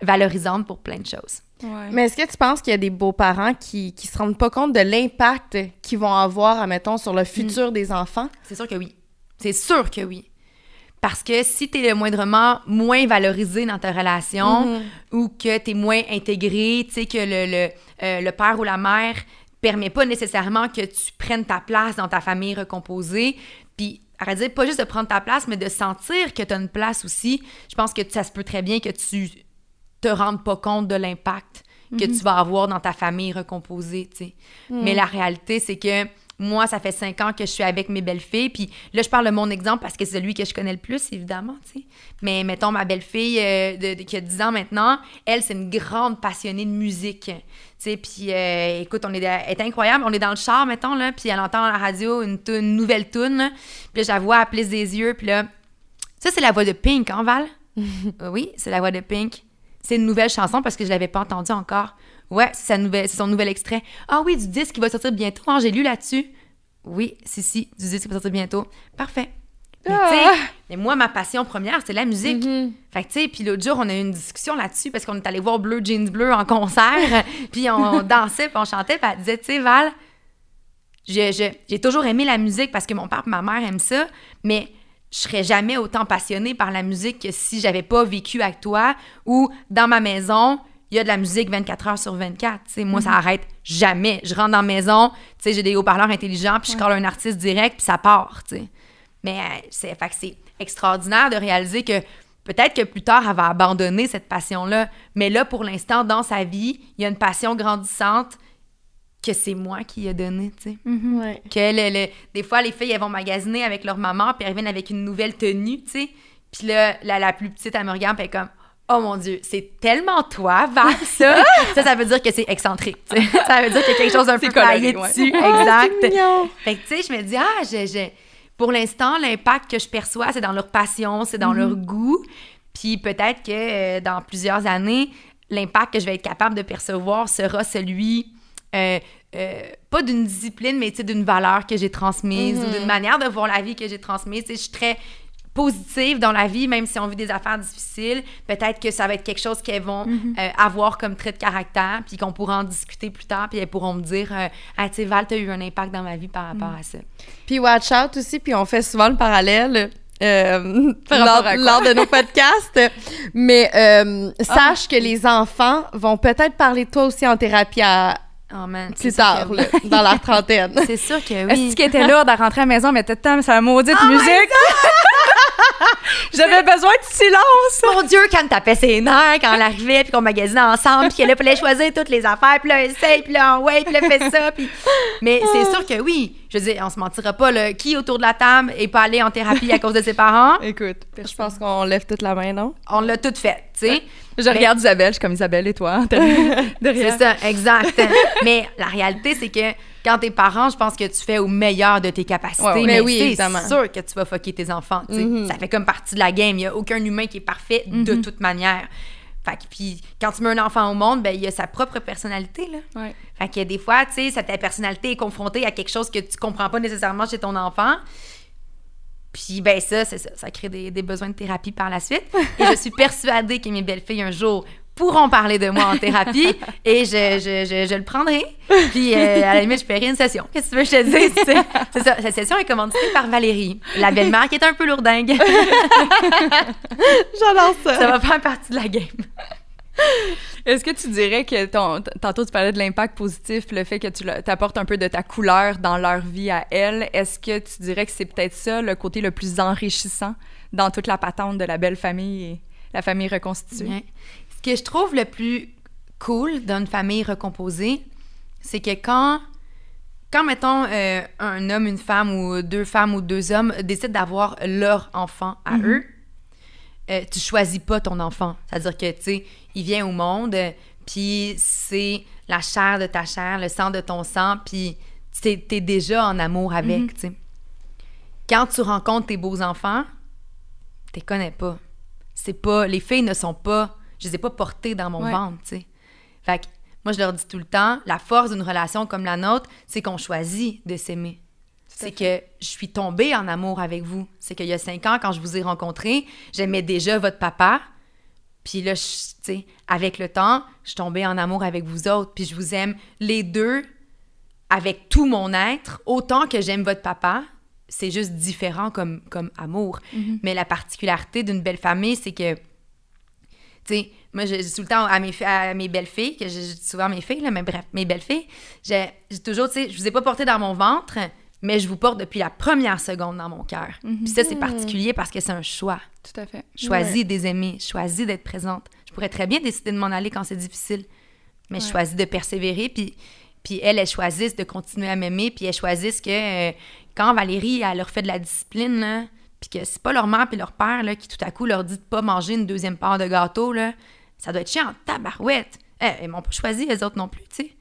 S4: valorisante pour plein de choses.
S3: Ouais.
S2: Mais est-ce que tu penses qu'il y a des beaux-parents qui, qui se rendent pas compte de l'impact qu'ils vont avoir, admettons, sur le futur
S4: Mm.
S2: des enfants?
S4: C'est sûr que oui. C'est sûr que oui. Parce que si tu es le moindrement moins valorisé dans ta relation
S2: Mhm.
S4: ou que tu es moins intégré, tu sais, que le, le, euh, le père ou la mère permet pas nécessairement que tu prennes ta place dans ta famille recomposée, puis de dire pas juste de prendre ta place, mais de sentir que tu as une place aussi, je pense que ça se peut très bien que tu te rendes pas compte de l'impact que tu vas avoir dans ta famille recomposée, tu sais. Mais la réalité, c'est que moi, ça fait cinq ans que je suis avec mes belles-filles. Puis là, je parle de mon exemple parce que c'est celui que je connais le plus, évidemment. Mais mettons, ma belle-fille euh, de, de- qui a 10 ans maintenant, elle, c'est une grande passionnée de musique. Puis euh, écoute, on est, elle est incroyable. On est dans le char, mettons, là, puis elle entend à la radio une, toune- une nouvelle tune. là. Puis là, je la vois, elle plisse des yeux, puis là... Ça, c'est la voix de Pink, hein, Val? Oui, c'est la voix de Pink. C'est une nouvelle chanson parce que je l'avais pas entendue encore. Ouais, c'est nouvelle, son nouvel extrait. Ah oui, du disque qui va sortir bientôt. hein, j'ai lu là-dessus. Oui, si, si, du disque qui va sortir bientôt. Parfait. Mais tu sais, mais moi, ma passion première, c'est la musique. Fait que, tu sais, puis l'autre jour, on a eu une discussion là-dessus parce qu'on est allé voir Bleu Jeans Bleu en concert, puis on dansait, puis on chantait, puis elle disait, tu sais, Val, je- je- j'ai toujours aimé la musique parce que mon père et ma mère aiment ça, mais je serais jamais autant passionnée par la musique que si j'avais pas vécu avec toi ou dans ma maison, il y a de la musique 24 heures sur 24. Tu sais, moi, ça arrête jamais. Je rentre dans la maison, j'ai des haut-parleurs intelligents, puis je colle un artiste direct, puis ça part, tu sais. Mais euh, c'est extraordinaire de réaliser que peut-être que plus tard, elle va abandonner cette passion-là. Mais là, pour l'instant, dans sa vie, il y a une passion grandissante que c'est moi qui ai donnée, tu sais.
S2: Ouais.
S4: Que le- le- des fois, les filles, elles vont magasiner avec leur maman, puis elles reviennent avec une nouvelle tenue, tu sais. Puis là, la, la plus petite, elle me regarde, puis elle est comme Oh mon Dieu, c'est tellement toi, Val, ça. ça, ça veut dire que c'est excentrique. Ça veut dire qu'il y a quelque chose d'un peu
S3: coloré, ouais.
S4: dessus.
S2: Ah,
S4: exact. Fait que, tu sais, je me dis, ah, je, je- pour l'instant, l'impact que je perçois, c'est dans leur passion, c'est dans leur goût. Puis peut-être que euh, dans plusieurs années, l'impact que je vais être capable de percevoir sera celui, euh, euh, pas d'une discipline, mais d'une valeur que j'ai transmise ou d'une manière de voir la vie que j'ai transmise. Je suis très positive dans la vie, même si on vit des affaires difficiles. Peut-être que ça va être quelque chose qu'elles vont euh, avoir comme trait de caractère, puis qu'on pourra en discuter plus tard, puis elles pourront me dire euh, Ah, tu sais, Val, t'as eu un impact dans ma vie par rapport à ça.
S2: Puis Watch Out aussi, puis on fait souvent le parallèle euh,
S3: Par
S2: lors,
S3: à
S2: lors de nos podcasts. Mais euh, sache que les enfants vont peut-être parler de toi aussi en thérapie à,
S4: Oh man, c'est
S2: plus tard,
S4: que
S2: là, dans leur trentaine.
S4: C'est sûr que
S3: Est-ce
S4: oui.
S3: qu'elle était lourde à rentrer à la maison, mais t'étais sa maudite musique? J'avais besoin de silence!
S4: Mon Dieu, quand elle tapait ses nerfs, quand elle arrivait, puis qu'on magasinait ensemble, puis qu'elle fallait choisir toutes les affaires, puis là, essaye, puis là, ouais, puis là, fait ça, puis... Mais c'est sûr que oui. Je veux dire, on se mentira pas, là. Qui autour de la table est pas allé en thérapie à cause de ses parents?
S2: Écoute, je pense qu'on lève toute la main, non?
S4: On l'a tout fait, tu sais.
S3: Je regarde Isabelle, je suis comme Isabelle et toi,
S4: C'est ça, exact. Mais la réalité, c'est que quand t'es parent, je pense que tu fais au meilleur de tes capacités.
S3: Ouais, ouais.
S2: Mais
S4: mais
S2: oui,
S4: c'est sûr que tu vas fucker tes enfants.
S2: Mhm.
S4: Ça fait comme partie de la game. Il n'y a aucun humain qui est parfait de toute manière. Fait que, puis quand tu mets un enfant au monde, ben, il a sa propre personnalité, là.
S3: Ouais.
S4: Fait que des fois, tu sais, ta personnalité est confrontée à quelque chose que tu comprends pas nécessairement chez ton enfant. Puis, ben ça, c'est ça. Ça crée des, des besoins de thérapie par la suite. Et je suis persuadée que mes belles-filles, un jour, pourront parler de moi en thérapie et je, je, je, je le prendrai. Puis, euh, à la limite, je paierai une session. Qu'est-ce que tu veux que je te dise? C'est ça. Cette session est commanditée par Valérie, la belle-mère qui est un peu lourdingue.
S2: J'adore ça.
S4: ça va faire partie de la game.
S3: Est-ce que tu dirais que ton, tantôt tu parlais de l'impact positif, le fait que tu t'apportes un peu de ta couleur dans leur vie à elles, est-ce que tu dirais que c'est peut-être ça le côté le plus enrichissant dans toute la patente de la belle famille et la famille reconstituée?
S4: Ouais. Ce que je trouve le plus cool d'une famille recomposée, c'est que quand, quand mettons, euh, un homme, une femme ou deux femmes ou deux hommes décident d'avoir leur enfant à eux, euh, tu choisis pas ton enfant. C'est-à-dire que, tu sais, il vient au monde, euh, puis c'est la chair de ta chair, le sang de ton sang, puis t'es es déjà en amour avec, tu sais. Quand tu rencontres tes beaux-enfants, tu connais pas. C'est pas... Les filles ne sont pas... Je les ai pas portées dans mon
S3: Ouais.
S4: ventre, tu sais. Fait que moi, je leur dis tout le temps, la force d'une relation comme la nôtre, c'est qu'on choisit de s'aimer. C'est que je suis tombée en amour avec vous. C'est qu'il y a cinq ans, quand je vous ai rencontré, j'aimais déjà votre papa. Puis là, tu sais, avec le temps, je suis tombée en amour avec vous autres. Puis je vous aime les deux avec tout mon être, autant que j'aime votre papa. C'est juste différent comme, comme amour. Mais la particularité d'une belle famille, c'est que, tu sais, moi, je dis tout le temps à mes, à mes belles-filles, que je, dis souvent mes filles, là, mais bref, mes belles-filles, j'ai j'ai toujours, tu sais, je vous ai pas porté dans mon ventre, mais je vous porte depuis la première seconde dans mon cœur. Puis ça, c'est particulier parce que c'est un choix.
S3: Tout à fait.
S4: Choisis des aimer, choisis d'être présente. Je pourrais très bien décider de m'en aller quand c'est difficile, mais je choisis de persévérer. Puis, Puis elles, elles choisissent de continuer à m'aimer, puis elles choisissent que euh, quand Valérie, elle leur fait de la discipline, là, puis que c'est pas leur mère puis leur père là, qui tout à coup leur dit de pas manger une deuxième part de gâteau, là, ça doit être chiant tabarouette. Eh, ils m'ont pas choisi, les autres non plus, tu sais.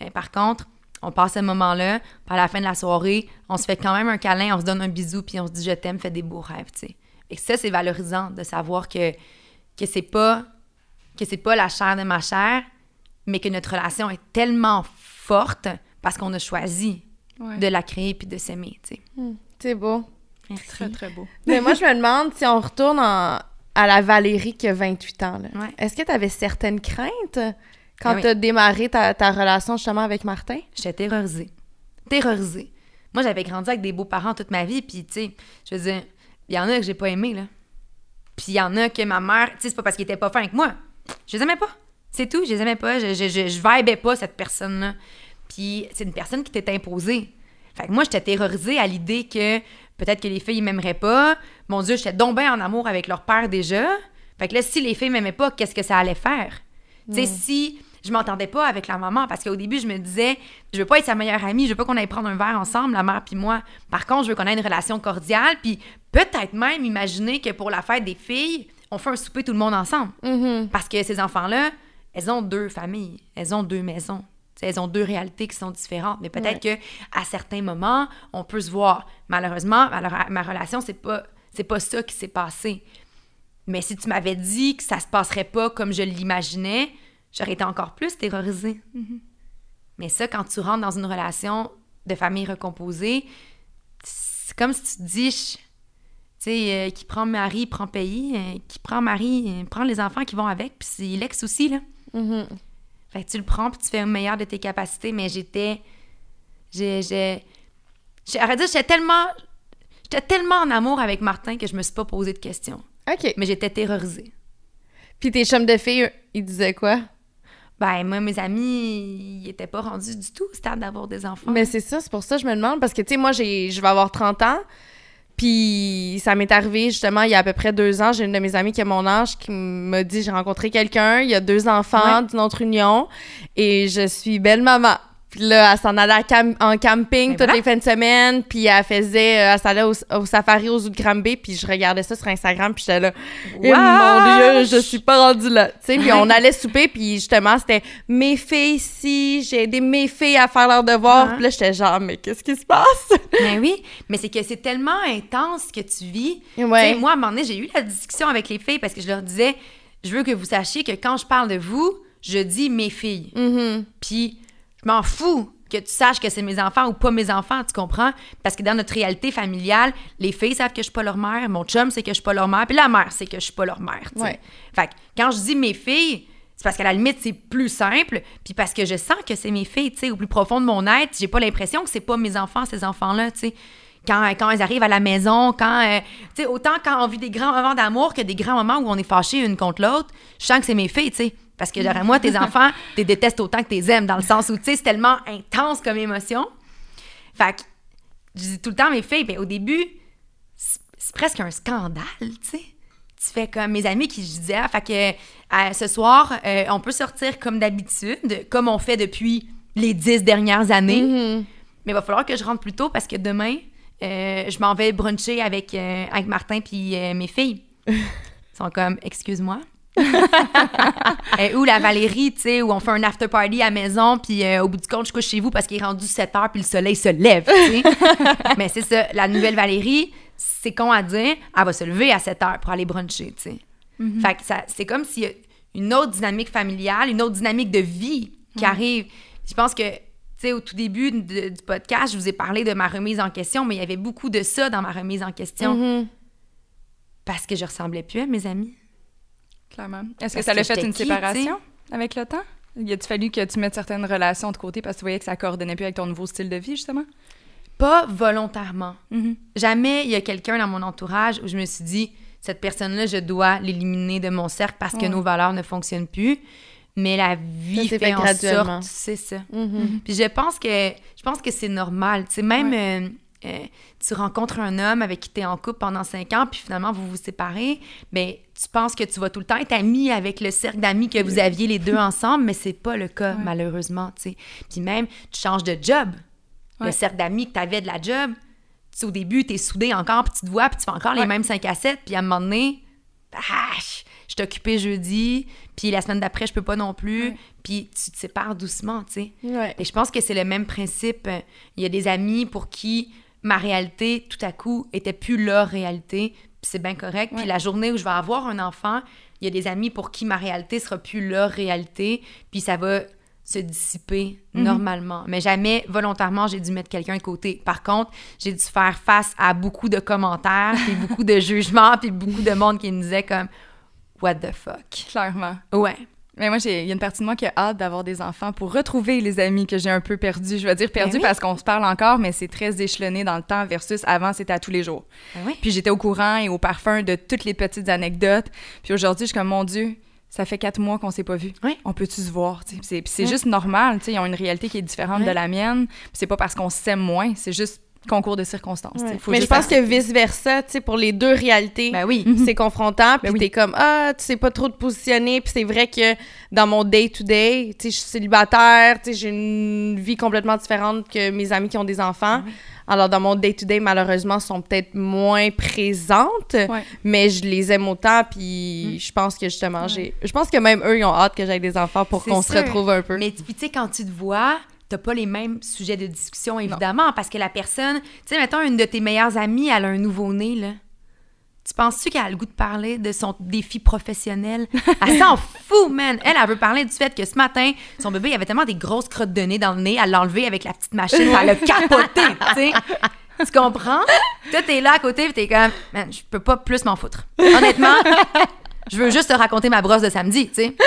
S4: Mais par contre, on passe ce moment-là, puis à la fin de la soirée, on se fait quand même un câlin, on se donne un bisou, puis on se dit je t'aime, fais des beaux rêves, tu sais. Et ça, c'est valorisant de savoir que, que c'est pas que c'est pas la chair de ma chair, mais que notre relation est tellement forte parce qu'on a choisi
S3: Ouais.
S4: de la créer puis de s'aimer, tu sais.
S2: C'est beau.
S4: Merci.
S3: Très, très beau.
S2: Mais moi, je me demande si on retourne en- à la Valérie qui a 28 ans.
S4: Ouais.
S2: Est-ce que tu avais certaines craintes quand
S4: oui.
S2: tu as démarré ta, ta relation justement avec Martin?
S4: J'étais terrorisée. Terrorisée. Moi, j'avais grandi avec des beaux-parents toute ma vie, puis, tu sais, je veux dire, il y en a que j'ai pas aimé, là. Puis il y en a que ma mère, tu sais, c'est pas parce qu'ils étaient pas fins avec moi. Je les aimais pas. C'est tout, je les aimais pas. Je, je, je, je vibais pas cette personne-là. Puis c'est une personne qui t'est imposée. Fait que moi, j'étais terrorisée à l'idée que peut-être que les filles, m'aimeraient pas. Mon Dieu, j'étais donc bien en amour avec leur père déjà. Fait que là, si les filles m'aimaient pas, qu'est-ce que ça allait faire? Tu sais, si je m'entendais pas avec la maman, parce qu'au début, je me disais, je veux pas être sa meilleure amie, je veux pas qu'on aille prendre un verre ensemble, la mère puis moi. Par contre, je veux qu'on ait une relation cordiale, puis peut-être même imaginer que pour la fête des filles, on fait un souper tout le monde ensemble. Parce que ces enfants-là, elles ont deux familles, elles ont deux maisons. Elles ont deux réalités qui sont différentes, mais peut-être que à certains moments, on peut se voir. Malheureusement, ma, ma relation, c'est pas c'est pas ça qui s'est passé. Mais si tu m'avais dit que ça se passerait pas comme je l'imaginais, j'aurais été encore plus terrorisée. Mais ça, quand tu rentres dans une relation de famille recomposée, c'est comme si tu te dis, tu sais, euh, qui prend mari, prend pays, euh, qui prend mari, euh, prend les enfants qui vont avec, puis c'est l'ex aussi, là. Fait que tu le prends, puis tu fais le meilleur de tes capacités, mais j'étais... J'ai... j'ai- à dire, j'étais tellement... J'étais tellement en amour avec Martin que je me suis pas posé de questions.
S2: OK.
S4: Mais j'étais terrorisée.
S2: Puis tes chums de filles, ils disaient quoi?
S4: Ben, moi, mes amis, ils étaient pas rendus du tout au stade d'avoir des enfants.
S2: Mais c'est ça, c'est pour ça que je me demande. Parce que, tu sais, moi, j'ai, je vais avoir 30 ans. Puis ça m'est arrivé, justement, il y a à peu près deux ans. J'ai une de mes amies qui a mon âge qui m'a dit j'ai rencontré quelqu'un, il y a deux enfants
S4: Ouais.
S2: d'une autre union et je suis belle maman. Puis là, elle s'en allait à cam- en camping
S4: Ben
S2: toutes
S4: voilà.
S2: les fins de semaine, puis elle faisait, euh, elle s'allait au, au safari aux Granby, puis je regardais ça sur Instagram, puis j'étais là, Eh, mon Dieu, je suis pas rendue là. Tu sais, puis on allait souper, puis justement, c'était mes filles ici, j'ai aidé mes filles à faire leurs devoirs. Puis là, j'étais genre, mais qu'est-ce qui se passe?
S4: Mais oui, mais c'est que c'est tellement intense ce que tu vis.
S2: Ouais.
S4: Tu sais, moi, à un moment donné, j'ai eu la discussion avec les filles parce que je leur disais, je veux que vous sachiez que quand je parle de vous, je dis mes filles.
S2: Mhm.
S4: Puis je m'en fous que tu saches que c'est mes enfants ou pas mes enfants, tu comprends? Parce que dans notre réalité familiale, les filles savent que je suis pas leur mère, mon chum sait que je suis pas leur mère, puis la mère sait que je suis pas leur mère.
S2: Ouais.
S4: Fait que quand je dis mes filles, c'est parce qu'à la limite, c'est plus simple, puis parce que je sens que c'est mes filles, tu sais, au plus profond de mon être, j'ai pas l'impression que c'est pas mes enfants, ces enfants-là, tu sais. Quand, quand ils arrivent à la maison, quand, euh, tu sais, autant quand on vit des grands moments d'amour que des grands moments où on est fâchés une contre l'autre, je sens que c'est mes filles, tu sais. Parce que, genre, moi, tes enfants, tu détestes autant que tu aimes, dans le sens où, tu sais, c'est tellement intense comme émotion. Fait que, je dis tout le temps à mes filles, ben, au début, c'est presque un scandale, tu sais. Tu fais comme mes amis qui je disais, ah, fait que euh, ce soir, euh, on peut sortir comme d'habitude, comme on fait depuis les dix dernières années.
S2: Mhm.
S4: Mais il va falloir que je rentre plus tôt parce que demain, euh, je m'en vais bruncher avec, avec Martin puis mes filles. Ils sont comme, excuse-moi. Euh, ou la Valérie, tu sais, où on fait un after party à la maison, puis euh, au bout du compte, je couche chez vous parce qu'il est rendu 7 heures, puis le soleil se lève, tu sais. Mais c'est ça, la nouvelle Valérie, c'est con à dire, elle va se lever à 7 heures pour aller bruncher, tu sais. Fait que ça- c'est comme s'il y a une autre dynamique familiale, une autre dynamique de vie qui arrive. Je pense que, tu sais, au tout début de- du podcast, je vous ai parlé de ma remise en question, mais il y avait beaucoup de ça dans ma remise en question.
S2: Mhm.
S4: Parce que je ressemblais plus à mes amis.
S3: Clairement. Est-ce que ça l'a fait une
S4: qui,
S3: séparation avec le temps? Il a-tu fallu que tu mettes certaines relations de côté parce que tu voyais que ça coordonnait plus avec ton nouveau style de vie, justement?
S4: Pas volontairement.
S3: Mhm.
S4: Jamais il y a quelqu'un dans mon entourage où je me suis dit, cette personne-là, je dois l'éliminer de mon cercle parce que
S3: Ouais.
S4: nos valeurs ne fonctionnent plus. Mais la vie fait,
S2: fait
S4: en sorte, c'est ça.
S2: Mhm.
S4: Puis je pense que je pense que c'est normal. Tu sais, même, euh, euh, tu rencontres un homme avec qui tu es en couple pendant cinq ans, puis finalement, vous vous séparez, mais tu penses que tu vas tout le temps être ami avec le cercle d'amis que vous aviez les deux ensemble, mais c'est pas le cas, malheureusement, tu sais. Puis même, tu changes de job. Le cercle d'amis que tu avais de la job, tu sais, au début, tu es soudé encore, puis tu te vois, puis tu fais encore les mêmes 5 à 7, puis à un moment donné, ah, je suis occupée jeudi, puis la semaine d'après, je peux pas non plus, puis tu te sépares doucement, tu sais. Et je pense que c'est le même principe. Il y a des amis pour qui ma réalité, tout à coup, était plus leur réalité, c'est bien correct. Puis
S3: Ouais.
S4: la journée où je vais avoir un enfant, il y a des amis pour qui ma réalité sera plus leur réalité, puis ça va se dissiper
S3: Mhm.
S4: normalement. Mais jamais, volontairement, j'ai dû mettre quelqu'un de côté. Par contre, j'ai dû faire face à beaucoup de commentaires, puis beaucoup de jugements, puis beaucoup de monde qui me disait comme « What the fuck?
S3: Clairement. »
S4: Ouais.
S3: Mais moi, j'ai- il y a une partie de moi qui a hâte d'avoir des enfants pour retrouver les amis que j'ai un peu perdus. Je veux dire perdus
S4: Ben oui.
S3: parce qu'on se parle encore, mais c'est très échelonné dans le temps versus avant, c'était à tous les jours.
S4: Ben oui.
S3: Puis j'étais au courant et au parfum de toutes les petites anecdotes. Puis aujourd'hui, je suis comme, mon Dieu, ça fait quatre mois qu'on s'est pas vu.
S4: Oui.
S3: On peut-tu se voir? c'est, c'est juste normal. Ils ont une réalité qui est différente de la mienne. Puis c'est pas parce qu'on s'aime moins, c'est juste concours de circonstances.
S2: Ouais.
S3: Faut
S2: Mais je pense que vice-versa, tu sais, pour les deux réalités,
S4: Ben oui.
S2: c'est confrontant, puis
S3: Ben oui.
S2: t'es comme, ah, tu sais pas trop te positionner, puis c'est vrai que dans mon day-to-day, tu sais, je suis célibataire, tu sais, j'ai une vie complètement différente que mes amis qui ont des enfants. Alors, dans mon day-to-day, malheureusement, sont peut-être moins présentes,
S3: Ouais.
S2: mais je les aime autant, puis je pense que justement, j'ai... Je pense que même eux, ils ont hâte que j'aie des enfants pour qu'on se retrouve un peu.
S4: Mais puis, tu sais, quand tu te vois, t'as pas les mêmes sujets de discussion, évidemment, parce que la personne, tu sais, mettons, une de tes meilleures amies, elle a un nouveau-né, là. Tu penses-tu qu'elle a le goût de parler de son défi professionnel? Elle s'en fout, man! Elle, elle veut parler du fait que ce matin, son bébé, il avait tellement des grosses crottes de nez dans le nez, elle l'a enlevé avec la petite machine, elle a capoté, tu sais! Tu comprends? Toi, t'es là à côté, t'es comme, man, je peux pas plus m'en foutre. Honnêtement, je veux juste te raconter ma brosse de samedi, tu sais.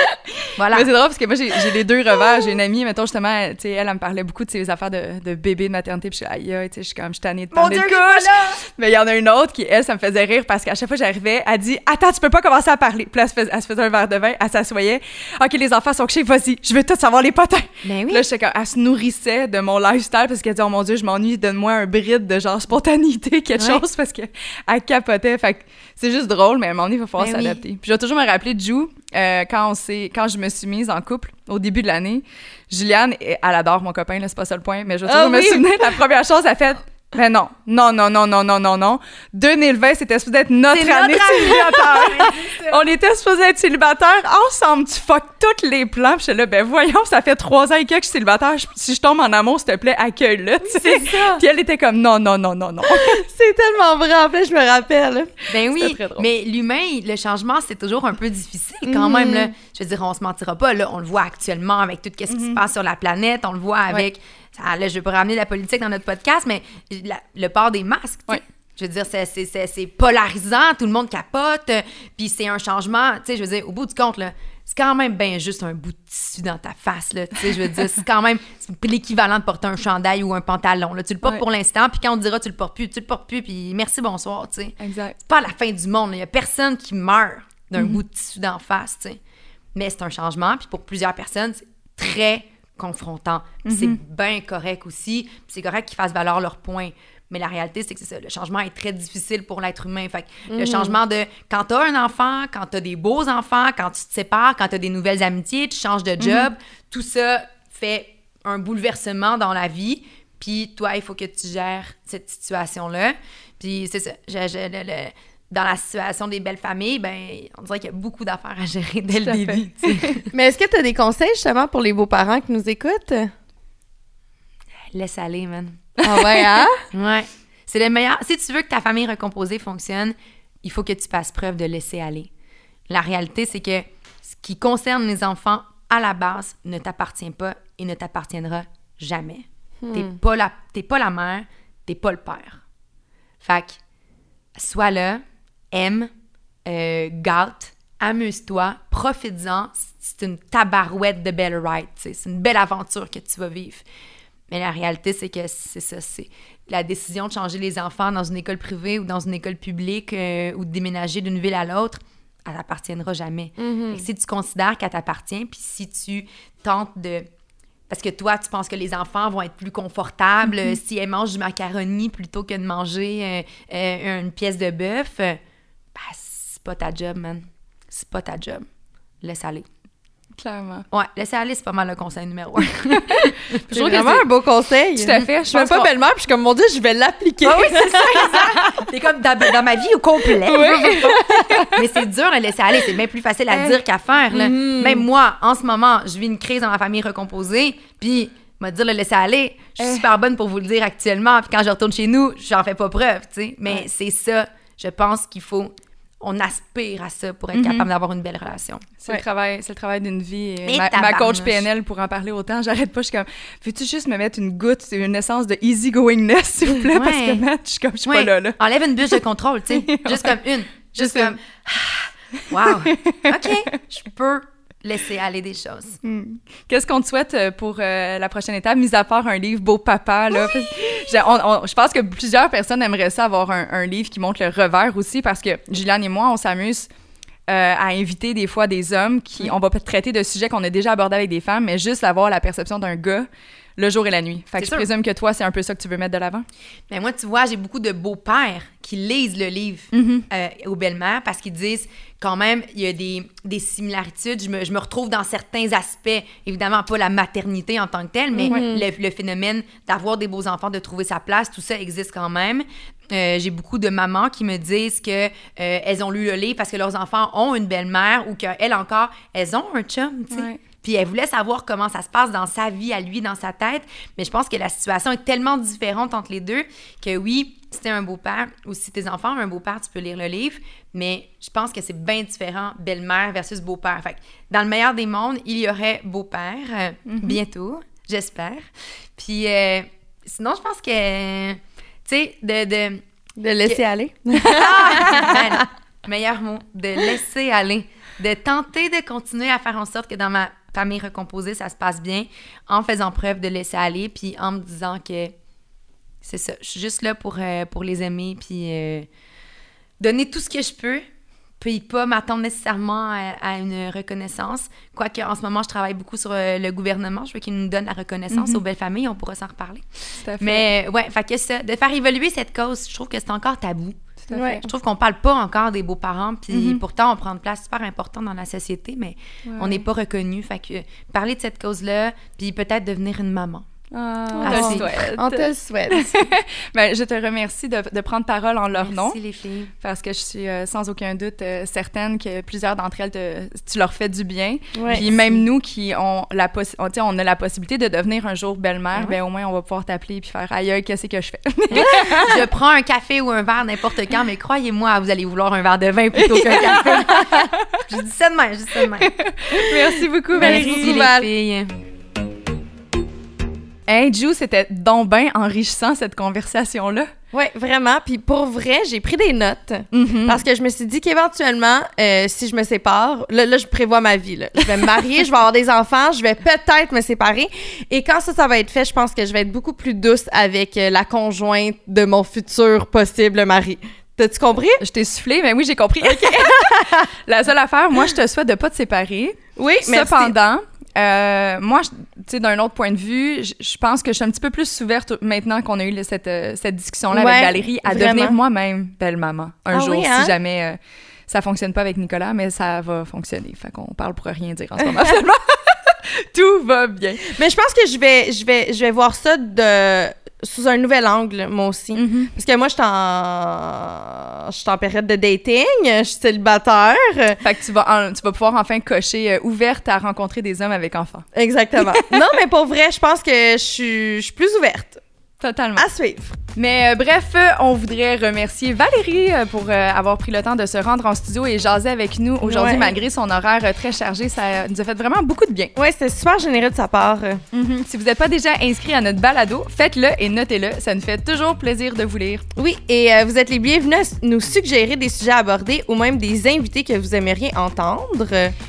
S4: Voilà.
S3: C'est drôle parce que moi, j'ai les deux revers. J'ai une amie, mettons, justement, tu sais, elle, elle me parlait beaucoup de ses affaires de, de bébé, de maternité. Puis je suis aïe, tu sais, je suis comme, je suis tannée de
S4: Mon
S3: parler
S4: Dieu,
S3: de couche. Mais il y en a une autre qui, elle, ça me faisait rire parce qu'à chaque fois que j'arrivais, elle dit Attends, tu peux pas commencer à parler. Puis là, elle se, fais- elle se faisait un verre de vin, elle s'assoyait. Ok, les enfants sont couchés, vas-y, je veux tout savoir les potins.
S4: Ben oui.
S3: Là, j'étais comme, elle se nourrissait de mon lifestyle parce qu'elle dit Oh mon Dieu, je m'ennuie, donne-moi un bride de genre spontanéité, quelque
S4: Ouais.
S3: chose parce qu'elle capotait. Fait c'est juste drôle, mais à un moment donné, il va falloir
S4: Ben oui.
S3: s'adapter. Puis je vais toujours me rappeler Ju, euh, quand, on quand je me suis mise en couple au début de l'année. Juliane, elle adore mon copain, là, c'est pas ça le point, mais je vais
S2: Ah
S3: toujours me
S2: oui!
S3: souvenir, la première chose, elle a fait ben non, non, non, non, non, non, non, non. 2020, c'était supposé être notre année
S4: notre année.
S3: célibataire. On était supposé être célibataires ensemble. Tu fuck tous les plans. Puis j'étais là, ben voyons, ça fait trois ans et que je suis célibataire. Je- Si je tombe en amour, s'il te plaît, accueille-le.
S4: C'est ça.
S3: Puis elle était comme, non, non, non, non, non.
S2: C'est tellement vrai, en fait, je me rappelle.
S4: Ben oui,
S3: C'était très drôle.
S4: mais l'humain, le changement, c'est toujours un peu difficile quand
S2: Mhm.
S4: même. Là. Je veux dire, on se mentira pas. Là, on le voit actuellement avec tout ce qui se passe sur la planète. On le voit avec... ça, là, je vais pas ramener la politique dans notre podcast, mais la- le port des masques. Je veux dire, c'est- c'est c'est- c'est polarisant, tout le monde capote, euh, puis c'est un changement, tu sais, je veux dire, au bout du compte, là, c'est quand même bien juste un bout de tissu dans ta face, là, tu sais, je veux dire, c'est quand même c'est l'équivalent de porter un chandail ou un pantalon, là. Tu le portes
S3: Ouais.
S4: pour l'instant, puis quand on te dira tu le portes plus, tu le portes plus, puis merci, bonsoir, tu sais
S3: Exact.
S4: c'est pas la fin du monde. Il y a personne qui meurt d'un
S3: Mhm.
S4: bout de tissu d'en face, tu sais. Mais c'est un changement, puis pour plusieurs personnes, c'est très confrontant. Puis C'est
S3: Mhm.
S4: bien correct aussi, c'est correct qu'ils fassent valoir leurs points. Mais la réalité, c'est que ça. Le changement est très difficile pour l'être humain. Fait que
S3: Mhm.
S4: le changement de quand t'as un enfant, quand t'as des beaux enfants, quand tu te sépares, quand t'as des nouvelles amitiés, tu changes de
S3: Mhm.
S4: job, tout ça fait un bouleversement dans la vie. Puis toi, il faut que tu gères cette situation-là. Puis c'est ça. Je- je- le- le- dans la situation des belles familles, ben, on dirait qu'il y a beaucoup d'affaires à gérer dès le début.
S2: Mais est-ce que tu as des conseils justement pour les beaux-parents qui nous écoutent?
S4: Laisse aller, man.
S2: Ah ouais, hein?
S4: Ouais. C'est le meilleur. Si tu veux que ta famille recomposée fonctionne, il faut que tu fasses preuve de laisser aller. La réalité, c'est que ce qui concerne les enfants, à la base, ne t'appartient pas et ne t'appartiendra jamais. T'es pas la, t'es pas la mère, t'es pas le père. Fait que, sois là, aime, euh, gâte, amuse-toi, profite-en. C'est une tabarouette de belle ride. C'est une belle aventure que tu vas vivre. Mais la réalité, c'est que c'est ça, c'est la décision de changer les enfants dans une école privée ou dans une école publique euh, ou de déménager d'une ville à l'autre, elle t'appartiendra jamais. Que si tu considères qu'elle t'appartient, puis si tu tentes de parce que toi, tu penses que les enfants vont être plus confortables euh, si elles mangent du macaroni plutôt que de manger euh, euh, une pièce de bœuf. C'est pas ta job, man. C'est pas ta job. Laisse aller.
S3: Clairement.
S4: Ouais, laisse aller, c'est pas mal le conseil numéro un.
S2: C'est vraiment un beau conseil.
S3: Tout à fait.
S2: Je
S3: Je
S2: suis même pas belle-mère, puis je suis comme, mon Dieu, je vais l'appliquer.
S4: Ah oui, c'est ça, exact. C'est comme dans, dans ma vie au complet. Mais c'est dur de laisser aller. C'est bien plus facile à dire qu'à faire. là. Même moi, en ce moment, je vis une crise dans ma famille recomposée. Puis, me dire le laisser aller, je suis super bonne pour vous le dire actuellement. Puis quand je retourne chez nous, j'en fais pas preuve, tu sais. Mais c'est ça, je pense qu'il faut... On aspire à ça pour être capable d'avoir une belle relation.
S3: C'est
S2: Ouais.
S3: le travail, c'est le travail d'une vie. Et
S4: Et
S3: ma, ma coach. PNL pour en parler autant, j'arrête pas. Je suis comme, veux-tu juste me mettre une goutte, une essence de easygoingness, s'il vous plaît, parce que. Matt, je suis comme, je suis
S4: Ouais.
S3: pas là, là.
S4: Enlève une bûche de contrôle, tu sais. Juste comme une. Juste
S3: Juste
S4: comme... Wow. OK, je peux laisser aller des choses.
S3: Qu'est-ce qu'on te souhaite euh, pour euh, la prochaine étape, mis à part un livre Beau Papa, là? On- on- je pense que plusieurs personnes aimeraient ça avoir un, un livre qui montre le revers aussi, parce que Juliane et moi, on s'amuse euh, à inviter des fois des hommes qui, on va pas traiter de sujets qu'on a déjà abordés avec des femmes, mais juste avoir la perception d'un gars le jour et la nuit. Fait que je
S4: sûr.
S3: présume que toi, c'est un peu ça que tu veux mettre de l'avant?
S4: Mais moi, tu vois, j'ai beaucoup de beaux-pères qui lisent le livre
S3: Mm-hmm.
S4: euh, aux belles-mères parce qu'ils disent quand même, il y a des, des similarités. Je me, je me retrouve dans certains aspects. Évidemment, pas la maternité en tant que telle, mais le, le phénomène d'avoir des beaux enfants, de trouver sa place, tout ça existe quand même. Euh, j'ai beaucoup de mamans qui me disent que euh, elles ont lu le livre parce que leurs enfants ont une belle-mère ou qu'elles encore, elles ont un chum, tu sais.
S3: Ouais.
S4: Puis elle voulait savoir comment ça se passe dans sa vie, à lui, dans sa tête. Mais je pense que la situation est tellement différente entre les deux que oui, si t'es un beau-père ou si tes enfants ont un beau-père, tu peux lire le livre. Mais je pense que c'est bien différent, belle-mère versus beau-père. Fait que dans le meilleur des mondes, il y aurait beau-père euh, bientôt, j'espère. Puis euh, sinon, je pense que, tu sais, de... de
S2: De laisser aller.
S4: ah, ben meilleur mot, de laisser aller, de tenter de continuer à faire en sorte que dans ma famille recomposée, ça se passe bien, en faisant preuve de laisser aller, puis en me disant que c'est ça, je suis juste là pour, euh, pour les aimer, puis euh, donner tout ce que je peux, puis pas m'attendre nécessairement à, à une reconnaissance. Quoique, en ce moment, je travaille beaucoup sur euh, le gouvernement, je veux qu'il nous donne la reconnaissance aux belles familles, on pourra s'en reparler.
S3: Tout à fait.
S4: Mais ouais, fait que ça, de faire évoluer cette cause, je trouve que c'est encore tabou.
S3: Tout à
S2: Ouais.
S3: fait.
S4: Je trouve qu'on parle pas encore des beaux-parents, puis pourtant on prend une place super importante dans la société, mais on n'est pas reconnu. Fait que parler de cette cause-là, puis peut-être devenir une maman.
S3: Ah,
S4: Ah,
S3: on te le souhaite.
S2: On te le souhaite.
S3: Ben, je te remercie de, de prendre parole en leur nom.
S4: Merci les filles.
S3: Parce que je suis euh, sans aucun doute euh, certaine que plusieurs d'entre elles, te- tu leur fais du bien.
S2: Ouais.
S3: Puis même nous qui ont la on, on a la possibilité de devenir un jour belle-mère,
S4: Ah ouais.
S3: ben au moins on va pouvoir t'appeler puis faire aïe qu'est-ce que je fais?
S4: je prends un café ou un verre n'importe quand, mais croyez-moi, vous allez vouloir un verre de vin plutôt qu'un café. je dis ça de même, je dis ça de même.
S3: Merci beaucoup Valérie.
S4: Merci les filles.
S3: Hey Ju, c'était donc bien enrichissant cette conversation là.
S2: Oui, vraiment. Puis pour vrai, j'ai pris des notes parce que je me suis dit qu'éventuellement, euh, si je me sépare, là, là, je prévois ma vie. Là. Je vais me marier, je vais avoir des enfants, je vais peut-être me séparer. Et quand ça, ça va être fait, je pense que je vais être beaucoup plus douce avec euh, la conjointe de mon futur possible mari. T'as-tu compris?
S3: Je t'ai soufflé, mais oui, j'ai compris. la seule affaire, moi je te souhaite de pas te séparer.
S2: Oui, mais
S3: Cependant, euh, moi, tu sais, d'un autre point de vue, je pense que je suis un petit peu plus ouverte maintenant qu'on a eu cette, euh, cette discussion-là
S2: Ouais,
S3: avec Valérie à
S2: vraiment.
S3: devenir moi-même belle-maman un
S2: Ah
S3: jour,
S2: oui, hein?
S3: si jamais euh, ça fonctionne pas avec Nicolas, mais ça va fonctionner. Fait qu'on parle pour rien dire en ce moment. Tout va bien.
S2: Mais je pense que je vais, je vais, je vais voir ça de sous un nouvel angle, moi aussi.
S3: Mm-hmm.
S2: Parce que moi, je suis en, je suis en période de dating, je suis célibataire.
S3: Fait que tu vas, en- tu vas pouvoir enfin cocher euh, ouverte à rencontrer des hommes avec enfants.
S2: Exactement. non, mais pour vrai, je pense que je suis, je suis plus ouverte.
S3: Totalement.
S2: À suivre.
S3: Mais euh, bref, euh, on voudrait remercier Valérie euh, pour avoir pris le temps de se rendre en studio et jaser avec nous aujourd'hui
S2: Ouais.
S3: malgré son horaire très chargé. Ça nous a fait vraiment beaucoup de bien.
S2: Ouais, c'était super généreux de sa part.
S3: Mhm. Si vous n'êtes pas déjà inscrit à notre balado, faites-le et notez-le. Ça nous fait toujours plaisir de vous lire.
S2: Oui, et vous êtes les bienvenus à nous suggérer des sujets à aborder ou même des invités que vous aimeriez entendre.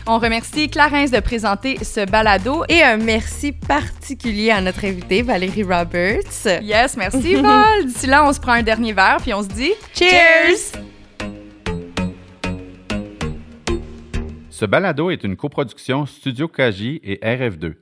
S3: On remercie Clarence de présenter ce balado.
S2: Et un merci particulier à notre invitée, Valérie Roberts.
S3: Yes, merci Val. D'ici là, on se prend un dernier verre puis on se dit
S2: Cheers!
S1: Ce balado est une coproduction Studio Kaji et RF2.